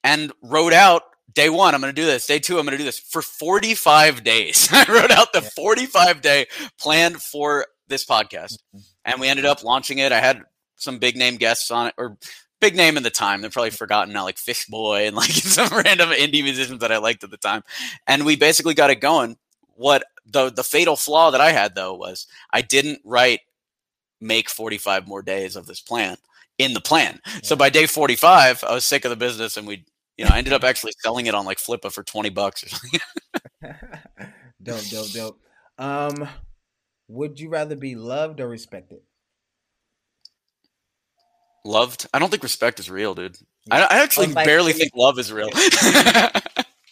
and wrote out day one, I'm going to do this. Day two, I'm going to do this for 45 days. I wrote out the 45 day plan for this podcast, mm-hmm. and we ended up launching it. I had some big name guests on it, or big name in the time. They're probably forgotten now, like Fishboy and like some random indie musicians that I liked at the time. And we basically got it going. What the the fatal flaw that I had though was I didn't write make 45 more days of this plan in the plan. Yeah. So by day 45, I was sick of the business and we you know, I ended up actually selling it on like Flippa for 20 bucks or something. dope, dope, dope. Um, would you rather be loved or respected? Loved? I don't think respect is real, dude. I, I actually barely think love is real. um,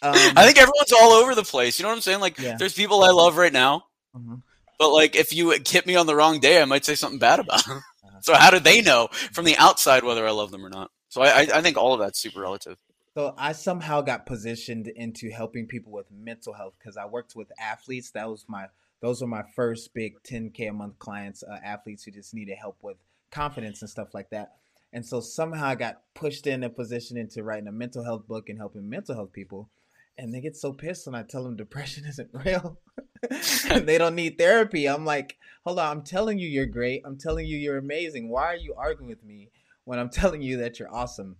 I think everyone's all over the place. You know what I'm saying? Like, yeah. there's people I love right now, mm-hmm. but like, if you hit me on the wrong day, I might say something bad about them. Uh-huh. so how do they know from the outside whether I love them or not? So I, I think all of that's super relative. So I somehow got positioned into helping people with mental health because I worked with athletes. That was my those were my first big 10k a month clients, uh, athletes who just needed help with confidence and stuff like that. And so somehow I got pushed in a position into writing a mental health book and helping mental health people. And they get so pissed when I tell them depression isn't real. they don't need therapy. I'm like, hold on, I'm telling you you're great. I'm telling you you're amazing. Why are you arguing with me when I'm telling you that you're awesome?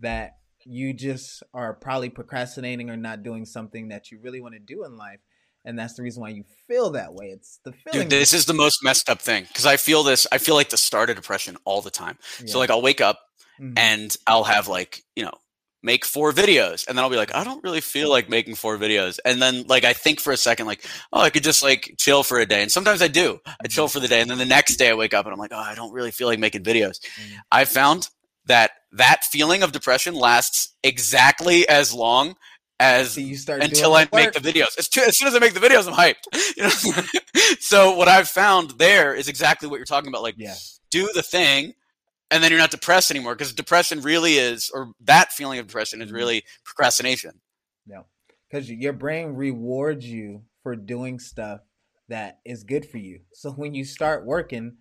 That you just are probably procrastinating or not doing something that you really want to do in life and that's the reason why you feel that way it's the feeling Dude, this is the most messed up thing because i feel this i feel like the start of depression all the time yeah. so like i'll wake up mm-hmm. and i'll have like you know make four videos and then i'll be like i don't really feel like making four videos and then like i think for a second like oh i could just like chill for a day and sometimes i do i chill mm-hmm. for the day and then the next day i wake up and i'm like oh i don't really feel like making videos mm-hmm. i found that that feeling of depression lasts exactly as long as so you start until I make the videos. As, too, as, soon as I make the videos, I'm hyped. You know? so what I've found there is exactly what you're talking about. Like, yeah. do the thing, and then you're not depressed anymore because depression really is, or that feeling of depression is mm-hmm. really procrastination. Yeah, because your brain rewards you for doing stuff that is good for you. So when you start working,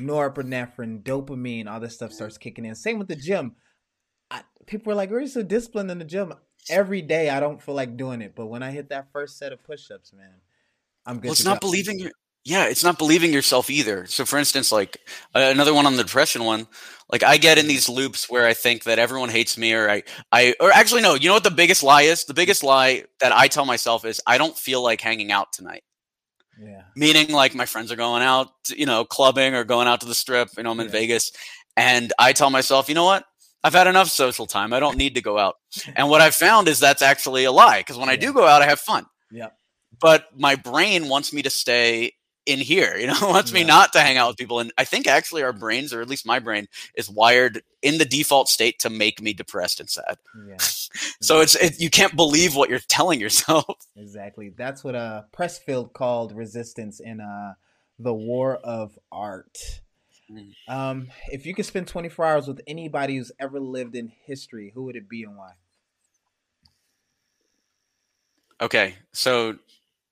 norepinephrine, dopamine, all this stuff starts kicking in. Same with the gym. I, people are like, "We're so disciplined in the gym." Every day, I don't feel like doing it, but when I hit that first set of push-ups, man, I'm good. Well, it's not go. believing your yeah, it's not believing yourself either. So, for instance, like uh, another one on the depression one, like I get in these loops where I think that everyone hates me, or I, I, or actually, no, you know what the biggest lie is? The biggest lie that I tell myself is I don't feel like hanging out tonight. Yeah. Meaning, like my friends are going out, you know, clubbing or going out to the strip. You know, I'm in Yeah. Vegas, and I tell myself, you know what? I've had enough social time. I don't need to go out. And what I've found is that's actually a lie because when I do go out, I have fun Yep. but my brain wants me to stay in here you know wants me not to hang out with people and i think actually our brains or at least my brain is wired in the default state to make me depressed and sad Yeah. so it's it, you can't believe what you're telling yourself Exactly. That's what a uh Pressfield called resistance in uh the War of Art. Mm. Um, if you could spend 24 hours with anybody who's ever lived in history, who would it be and why? okay so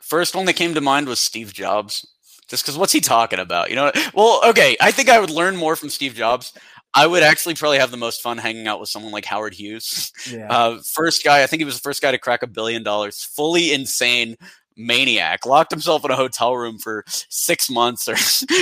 first one that came to mind was steve jobs just because what's he talking about you know well okay i think i would learn more from steve jobs i would actually probably have the most fun hanging out with someone like howard hughes Yeah. Uh, first guy, I think he was the first guy to crack a billion dollars. Fully insane maniac. Locked himself in a hotel room for six months or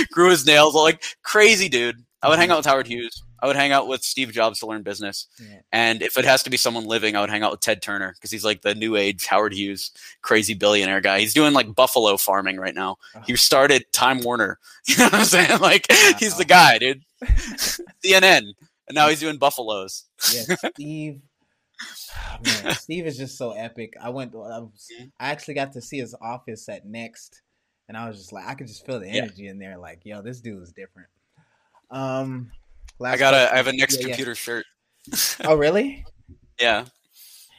grew his nails. Like crazy dude. I would hang mm-hmm. out with Howard Hughes. I would hang out with Steve Jobs to learn business. Yeah. And if it has to be someone living, I would hang out with Ted Turner because he's like the new age Howard Hughes, crazy billionaire guy. He's doing like buffalo farming right now. He started Time Warner. You know what I'm saying? Like uh-huh. he's the guy, dude. CNN. And now he's doing buffaloes. yeah, Steve. Oh, man, Steve is just so epic. I went. I, was, I actually got to see his office at Next, and I was just like, I could just feel the Yeah. energy in there. Like, yo, this dude is different. Um, I last got a I have a next Yeah, yeah. computer shirt. Oh, really? Yeah,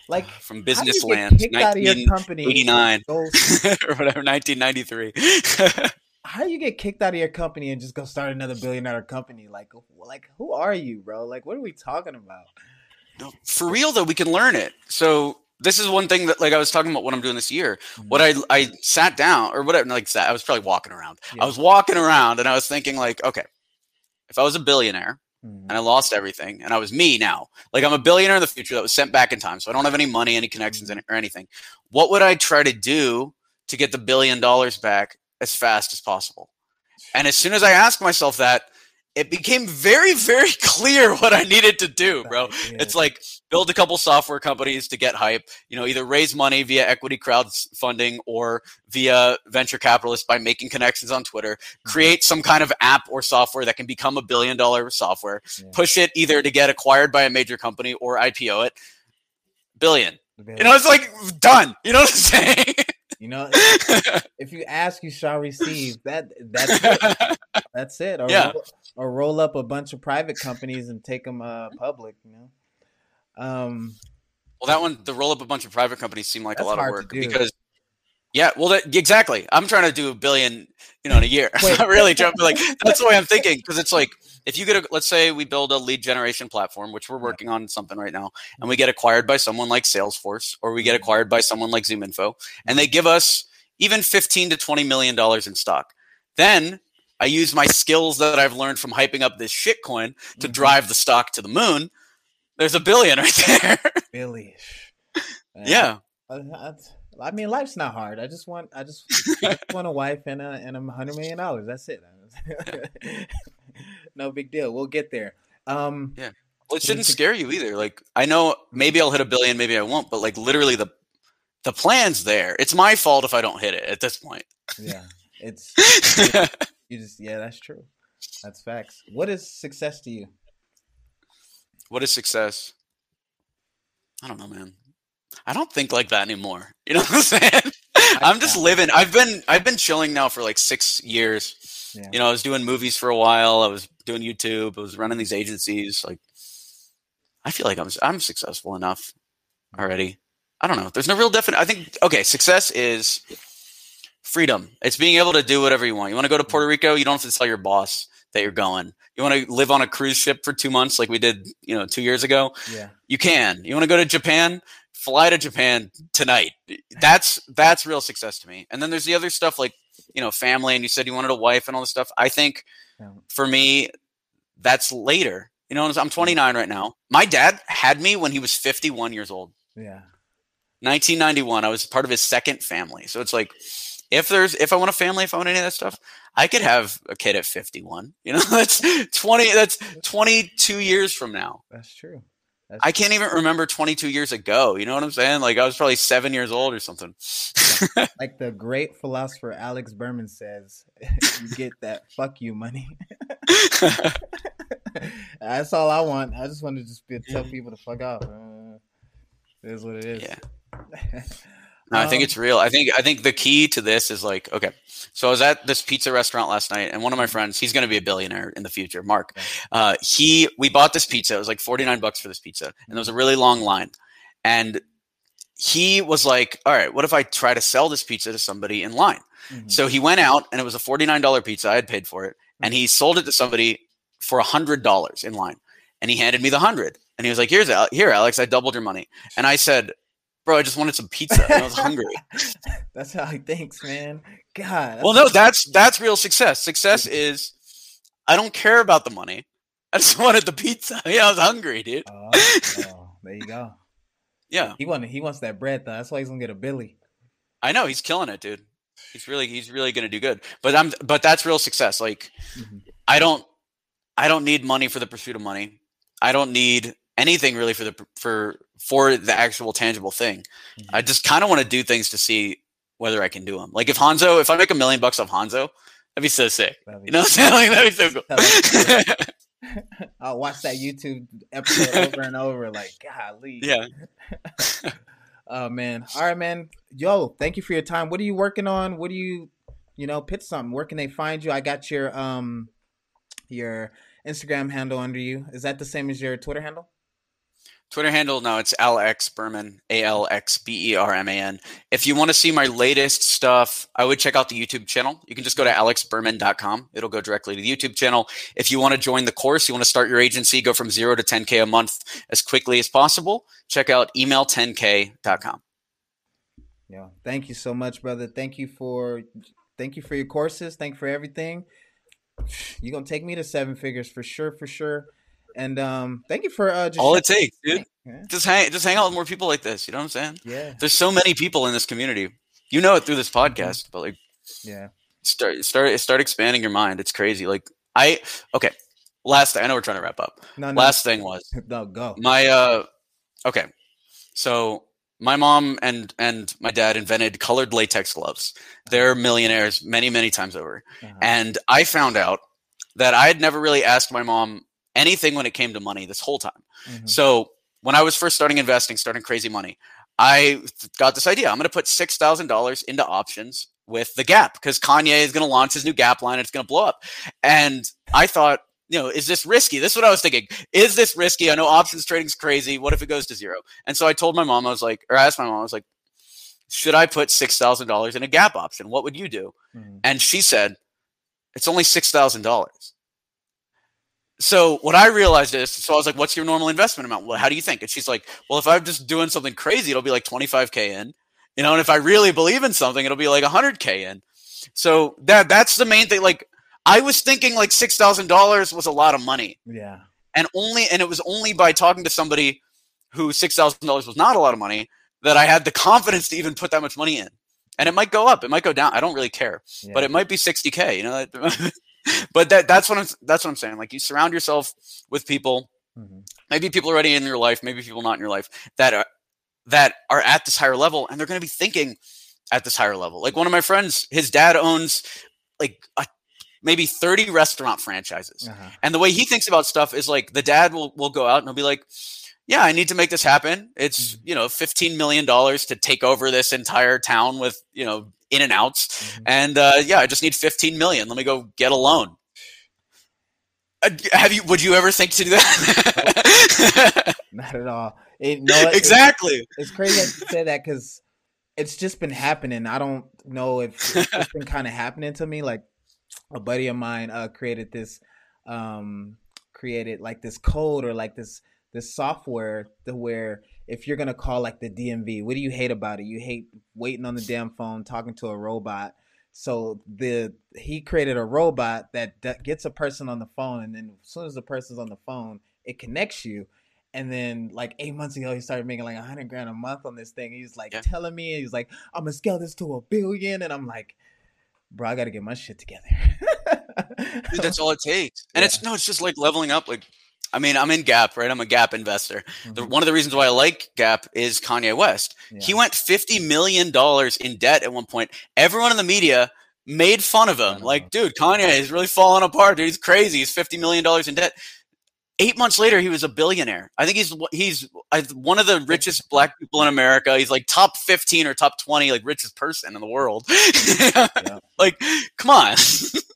Like from business land, you get Businessland, kicked out of your company? 1989 or whatever, 1993. how do you get kicked out of your company and just go start another billion dollar company? Like, like who are you, bro? Like, what are we talking about? No, For real though, we can learn it. So this is one thing that like I was talking about what I'm doing this year. What I I sat down or whatever like sat, I was probably walking around. Yeah. I was walking around and I was thinking like, okay, if I was a billionaire Mhm. and I lost everything and I was me now, like I'm a billionaire in the future that was sent back in time, so I don't have any money, any connections it or anything. What would I try to do to get the billion dollars back as fast as possible? And as soon as I ask myself that, it became very, very clear what I needed to do, bro. Yeah. It's like build a couple software companies to get hype, you know, either raise money via equity crowdfunding or via venture capitalists by making connections on Twitter, Mm-hmm. create some kind of app or software that can become a billion dollar software, Yeah. push it either to get acquired by a major company or IPO it. Billion. Billion. You know, it's like done. You know what I'm saying? You know, if you ask, you shall receive. That that's it. That's it. Or, Yeah. roll, or roll up a bunch of private companies and take them uh, public. You know. Um. Well, that one, the roll up a bunch of private companies seemed like a lot of work because, yeah, well, that, exactly. I'm trying to do a billion, you know, in a year. Wait. Not really trying, but like that's the way I'm thinking because it's like if you get a, let's say we build a lead generation platform, which we're working on something right now, and we get acquired by someone like Salesforce or we get Mm-hmm. acquired by someone like ZoomInfo, and they give us even 15 to 20 million dollars in stock, then. I use my skills that I've learned from hyping up this shitcoin to Mhm. drive the stock to the moon. There's a billion right there. Billy. Man, yeah. I, mean, life's not hard. I just want, I just, I just want a wife and a and a hundred million dollars. That's it. no big deal. We'll get there. Um, Well, it shouldn't scare you either. Like I know maybe I'll hit a billion, maybe I won't, but like literally the the plan's there. It's my fault if I don't hit it at this point. yeah, it's you just yeah, that's true. That's facts. What is success to you? what is success? I don't know, man. I don't think like that anymore. You know what I'm saying? I'm just living. I've been I've been chilling now for like six years. Yeah. You know, I was doing movies for a while. I was doing YouTube. I was running these agencies. Like, I feel like I'm I'm successful enough mm-hmm. already. I don't know. There's no real definite. I think okay, success is freedom. It's being able to do whatever you want. You want to go to mm-hmm. Puerto Rico, you don't have to tell your boss that you're going. You want to live on a cruise ship for two months, like we did, you know, two years ago. Yeah, You can. You want to go to Japan? Fly to Japan tonight. That's that's real success to me. And then there's the other stuff like you know family. And you said you wanted a wife and all this stuff. I think Yeah. for me, that's later. You know, I'm 29 right now. My dad had me when he was 51 years old. yeah, 1991. I was part of his second family. So it's like if there's if I want a family, if I want any of that stuff, I could have a kid at 51. You know, that's 20. That's 22 years from now. That's true. That's I can't even remember 22 years ago. You know what I'm saying? Like I was probably seven years old or something. like the great philosopher Alex Berman says, you get that fuck you money. That's all I want. I just want to just be, tell people to fuck off. Uh, it is what it is. Yeah. No, I think it's real. I think I think the key to this is like, okay, so I was at this pizza restaurant last night, and one of my friends, he's going to be a billionaire in the future, Mark. Uh, he we bought this pizza. It was like forty nine bucks for this pizza, and there was a really long line. And he was like, "All right, what if I try to sell this pizza to somebody in line?" Mhm. So he went out, and it was a forty nine dollar pizza. I had paid for it, and he sold it to somebody for a hundred dollars in line. And he handed me the hundred, and he was like, "Here's here, Alex. I doubled your money." And I said, "Bro, I just wanted some pizza. And I was hungry." That's how he thinks, man. God. Well, no, that's that's real success. Success is I don't care about the money. I just wanted the pizza. Yeah, I was hungry, dude. Oh, oh, there you go. Yeah, He want he wants that bread though. That's why he's gonna get a Billy. I know he's killing it, dude. He's really he's really gonna do good. But I'm but that's real success. Like Mhm. I don't I don't need money for the pursuit of money. I don't need anything really for the for for the actual tangible thing. Mhm. I just kind of want to do things to see whether I can do them. Like if Hanzo, if I make a million bucks off Hanzo, that'd be so sick. Be- You know what I'm saying? Like, that'd be so cool. I'll watch that YouTube episode over and over. Like, golly. yeah. Oh man. All right, man. Yo, thank you for your time. What are you working on? What do you, you know, pitch something? Where can they find you? I got your um, your Instagram handle under you. Is that the same as your Twitter handle? Twitter handle, no, it's Alex Berman, A L X B E R M A N. If you want to see my latest stuff, I would check out the YouTube channel. You can just go to alexberman.com. It'll go directly to the YouTube channel. If you want to join the course, you want to start your agency, go from zero to 10K a month as quickly as possible, check out email10k.com. Yeah. Thank you so much, brother. Thank you for thank you for your courses. Thank you for everything. You're gonna take me to seven figures for sure, for sure. And um, thank you for uh, just All it takes, dude. Yeah. Just hang, just hang out with more people like this. You know what I'm saying? yeah, There's so many people in this community. You know it through this podcast, but like yeah. start start start expanding your mind. It's crazy. Like I okay. Last thing I know we're trying to wrap up. No, no, Last thing was no, go. my uh okay. So my mom and and my dad invented colored latex gloves. They're millionaires many many times over. Uh-huh. And I found out that I had never really asked my mom anything when it came to money this whole time. Mhm. So when I was first starting investing, starting crazy money, I got this idea. I'm going to put six thousand dollars into options with the Gap because Kanye is going to launch his new Gap line. And it's going to blow up, and I thought, you know, is this risky? This is what I was thinking. Is this risky? I know options trading's crazy. What if it goes to zero? And so I told my mom, I was like, or I asked my mom, I was like, should I put six thousand dollars in a Gap option? What would you do? Mhm. And she said, it's only six thousand dollars. So what I realized is, so I was like, "What's your normal investment amount? Well, how do you think?" And she's like, "Well, if I'm just doing something crazy, it'll be like 25k in, you know, and if I really believe in something, it'll be like 100k in." So that that's the main thing. Like, I was thinking like six thousand dollars was a lot of money, Yeah. and only and it was only by talking to somebody who six thousand dollars was not a lot of money that I had the confidence to even put that much money in. And it might go up, it might go down. I don't really care yeah. but it might be 60k you know but that that's what i'm that's what i'm saying like you surround yourself with people Mhm. maybe people already in your life maybe people not in your life that are that are at this higher level and they're going to be thinking at this higher level like one of my friends his dad owns like a, maybe 30 restaurant franchises Uh-huh. and the way he thinks about stuff is like the dad will, will go out and he'll be like, yeah, I need to make this happen. It's, Mhm. you know, $15 million to take over this entire town with, you know, in and outs. Mhm. And uh, yeah, I just need 15 million. Let me go get a loan. Uh, have you, would you ever think to do that? Not at all. It, no, it- exactly. It's crazy to say that because it's just been happening. I don't know if it's just been kind of happening to me. Like a buddy of mine uh, created this, um, created like this code or like this this software to where if you're gonna call like the DMV, what do you hate about it? You hate waiting on the damn phone, talking to a robot. So the he created a robot that, that gets a person on the phone, and then as soon as the person's on the phone, it connects you, And then like eight months ago, he started making like a hundred grand a month on this thing. He's like Yeah. telling me, he's like, I'm gonna scale this to a billion, and I'm like, bro, I gotta get my shit together. Dude, that's all it takes. And it's no, it's just like leveling up. Like, I mean, I'm in Gap, right? I'm a Gap investor. The, Mhm. one of the reasons why I like Gap is Kanye West. He went fifty million dollars in debt at one point. Everyone in the media made fun of him. Like, him. dude, Kanye is really falling apart. Dude, he's crazy. He's fifty million dollars in debt. Eight months later, he was a billionaire. I think he's he's one of the richest black people in America. He's like top fifteen or top twenty, like richest person in the world. Like, come on.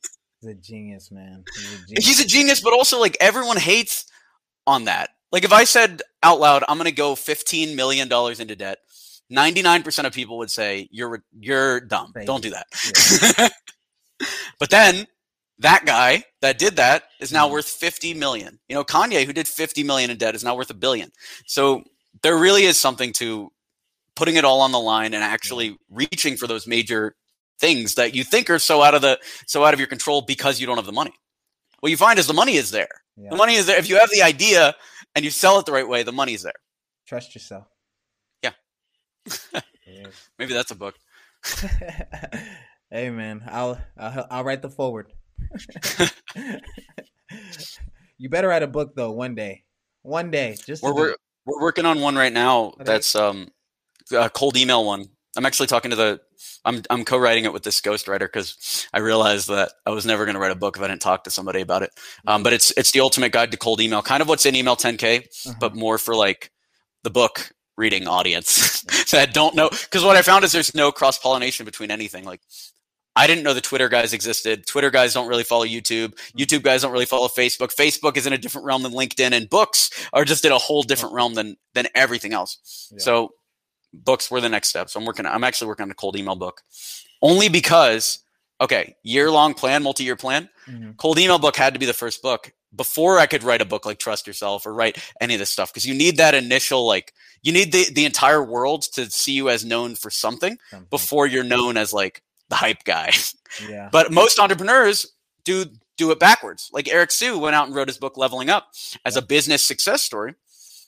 He's a genius, man. He's a genius. he's a genius, but also like everyone hates on that. Like if I said out loud, I'm going to go 15 million dollars into debt, 99% of people would say you're you're dumb. Crazy. Don't do that. but then that guy that did that is now Mhm. worth 50 million. You know, Kanye who did 50 million in debt is now worth a billion. So there really is something to putting it all on the line and actually reaching for those major things that you think are so out of the so out of your control because you don't have the money. What you find is the money is there. Yeah. The money is there. If you have the idea and you sell it the right way, the money's there. Trust yourself. Yeah. Maybe that's a book. hey man, I'll, I'll I'll write the foreword. you better write a book though one day. One day, just We're we're, we're working on one right now. That's um a cold email one. I'm actually talking to the I'm I'm co-writing it with this ghostwriter because I realized that I was never going to write a book if I didn't talk to somebody about it. Um, but it's it's the ultimate guide to cold email, kind of what's in email 10k, Uh-huh. but more for like the book reading audience that don't know. Because what I found is there's no cross pollination between anything. Like I didn't know the Twitter guys existed. Twitter guys don't really follow YouTube. YouTube guys don't really follow Facebook. Facebook is in a different realm than LinkedIn, and books are just in a whole different realm than than everything else. Yeah. So books were the next step. So I'm working. I'm actually working on a cold email book, only because okay, year long plan, multi year plan. Mhm. Cold email book had to be the first book before I could write a book like Trust Yourself or write any of this stuff because you need that initial like you need the the entire world to see you as known for something Something. before you're known as like the hype guy. Yeah. But most entrepreneurs do do it backwards. Like Eric Siu went out and wrote his book Leveling Up as a business success story.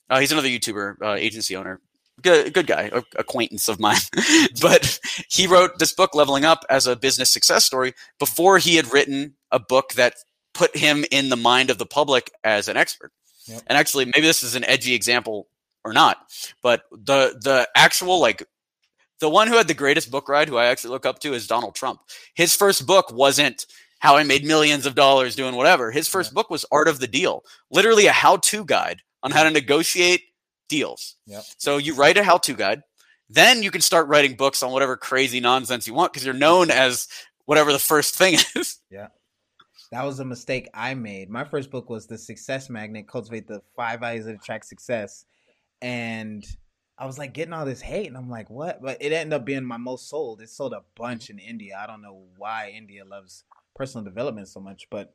Uh, he's another YouTuber, uh, agency owner, good good guy, a- acquaintance of mine. but he wrote this book Leveling Up as a business success story before he had written a book that put him in the mind of the public as an expert. Yep. And actually, maybe this is an edgy example or not, but the the actual like the one who had the greatest book ride, who I actually look up to, is Donald Trump. His first book wasn't how I made millions of dollars doing whatever. His first book was Art of the Deal, literally a how-to guide on how to negotiate deals. Yep. So you write a how-to guide, then you can start writing books on whatever crazy nonsense you want because you're known as whatever the first thing is. Yeah. That was a mistake I made. My first book was The Success Magnet Cultivate the Five Values that Attract Success. And I was like getting all this hate, and I'm like, what? But it ended up being my most sold. It sold a bunch in India. I don't know why India loves personal development so much, but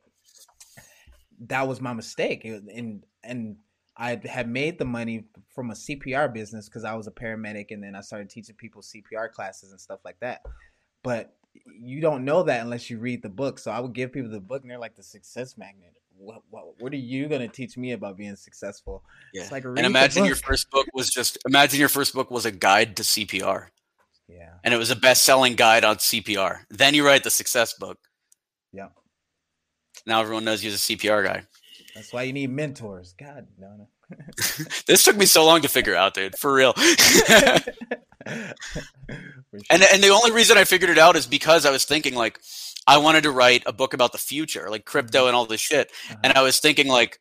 that was my mistake. It, and and I had made the money from a CPR business because I was a paramedic, and then I started teaching people CPR classes and stuff like that. But you don't know that unless you read the book. So I would give people the book, and they're like, "The Success Magnet. What what, what are you gonna teach me about being successful?" Yeah. It's like and imagine your first book was just imagine your first book was a guide to CPR. Yeah, and it was a best-selling guide on CPR. Then you write the success book. yeah. Now everyone knows you're the CPR guy. That's why you need mentors. God, no. This took me so long to figure out, dude. For real. And and the only reason I figured it out is because I was thinking like I wanted to write a book about the future, like crypto and all this shit. Uh-huh. And I was thinking like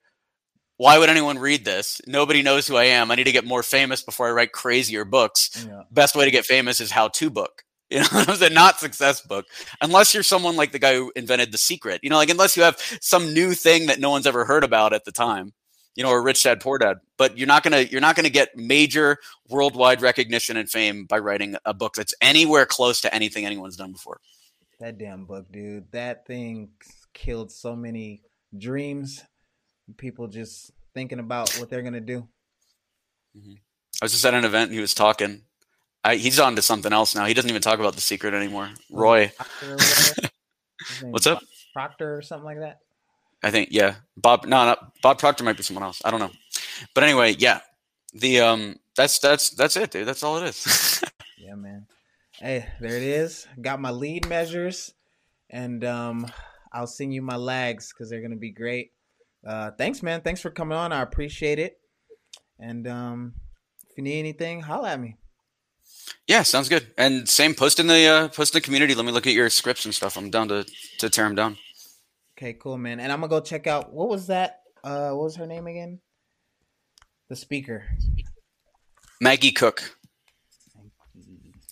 why would anyone read this? Nobody knows who I am. I need to get more famous before I write crazier books. yeah. Best way to get famous is how to book. You know, it was a not success book. Unless you're someone like the guy who invented The Secret. You know, like unless you have some new thing that no one's ever heard about at the time. You know, or Rich Dad Poor Dad. But you're not gonna you're not gonna get major worldwide recognition and fame by writing a book that's anywhere close to anything anyone's done before. That damn book, dude. That thing killed so many dreams. People just thinking about what they're gonna do. Mm-hmm. I was just at an event and he was talking. I, he's on to something else now. He doesn't even talk about the secret anymore. Roy, Proctor or whatever. His name's What's up? Proctor or something like that. I think, yeah. Bob, no, not Bob Proctor might be someone else. I don't know. But anyway, yeah, the um, that's that's that's it, dude. That's all it is. yeah, man. Hey, there it is. Got my lead measures, and um, I'll send you my lags because they're gonna be great. Uh, thanks, man. Thanks for coming on. I appreciate it. And um, if you need anything, holla at me. Yeah, sounds good. And same, post in the uh, post in the community. Let me look at your scripts and stuff. I'm down to to tear them down. Okay, cool, man. And I'm gonna go check out what was that? Uh, what was her name again? The speaker. Maggie Cook.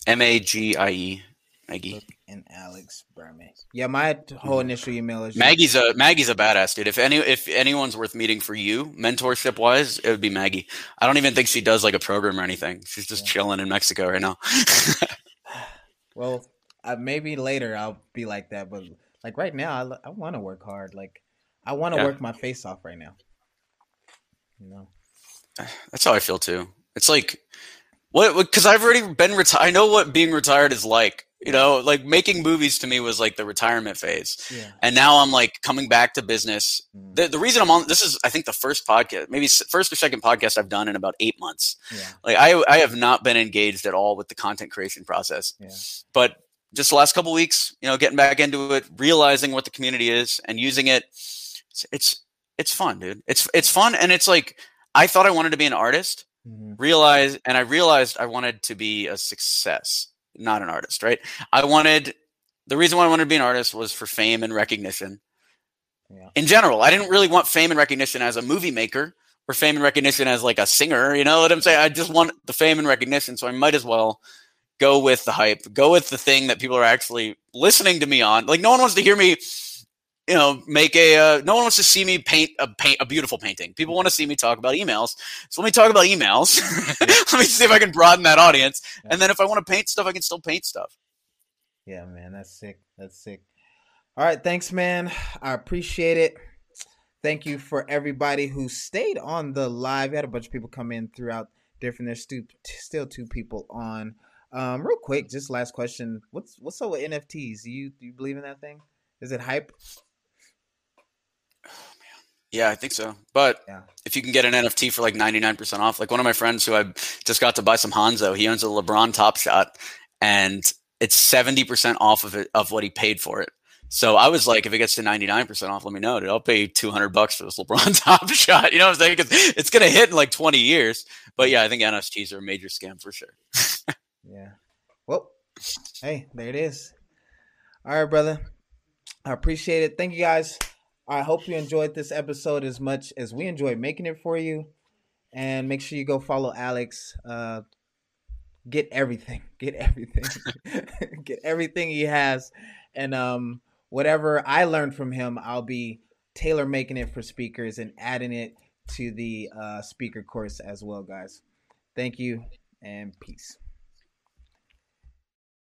M A G I E. Maggie and Alex Berman. Yeah, my whole initial email is Maggie's a Maggie's a badass dude. If any if anyone's worth meeting for you, mentorship wise, it would be Maggie. I don't even think she does like a program or anything. She's just yeah. chilling in Mexico right now. well, uh, maybe later I'll be like that, but like right now, I, I want to work hard. Like I want to yeah. work my face off right now. You know, that's how I feel too. It's like what because I've already been retired. I know what being retired is like. You know, like making movies to me was like the retirement phase, yeah. and now I'm like coming back to business. Mm. The, the reason I'm on this is I think the first podcast, maybe first or second podcast I've done in about eight months. Yeah. Like I I have not been engaged at all with the content creation process, yeah. but just the last couple weeks, you know, getting back into it, realizing what the community is, and using it. It's it's, it's fun, dude. It's it's fun, and it's like I thought I wanted to be an artist mm-hmm. realize and i realized i wanted to be a success not an artist right? I wanted the reason why i wanted to be an artist was for fame and recognition. Yeah. in general i didn't really want fame and recognition as a movie maker or fame and recognition as like a singer you know what i'm saying? I just want the fame and recognition so i might as well go with the hype go with the thing that people are actually listening to me on. Like no one wants to hear me you know, make a. Uh, no one wants to see me paint a paint a beautiful painting. People want to see me talk about emails. So let me talk about emails. let me see if I can broaden that audience. Yeah. And then if I want to paint stuff, I can still paint stuff. Yeah, man, that's sick. That's sick. All right, thanks, man. I appreciate it. Thank you for everybody who stayed on the live. We had a bunch of people come in throughout different. There's still still two people on. Um, real quick, just last question. What's what's up with NFTs? Do you do you believe in that thing? Is it hype? Yeah, I think so. But yeah. if you can get an NFT for like 99% off, like one of my friends who I just got to buy some Hanzo, he owns a LeBron Top Shot and it's 70% off of it of what he paid for it. So I was like, if it gets to 99% off, let me know, dude. I'll pay 200 bucks for this LeBron Top Shot. You know what I'm saying? Cause it's going to hit in like 20 years. But yeah, I think NFTs are a major scam for sure. yeah. Well, hey, there it is. All right, brother. I appreciate it. Thank you guys. I hope you enjoyed this episode as much as we enjoyed making it for you. And make sure you go follow Alex. Uh, get everything. Get everything. get everything he has. And um, whatever I learned from him, I'll be tailor making it for speakers and adding it to the uh, speaker course as well, guys. Thank you and peace.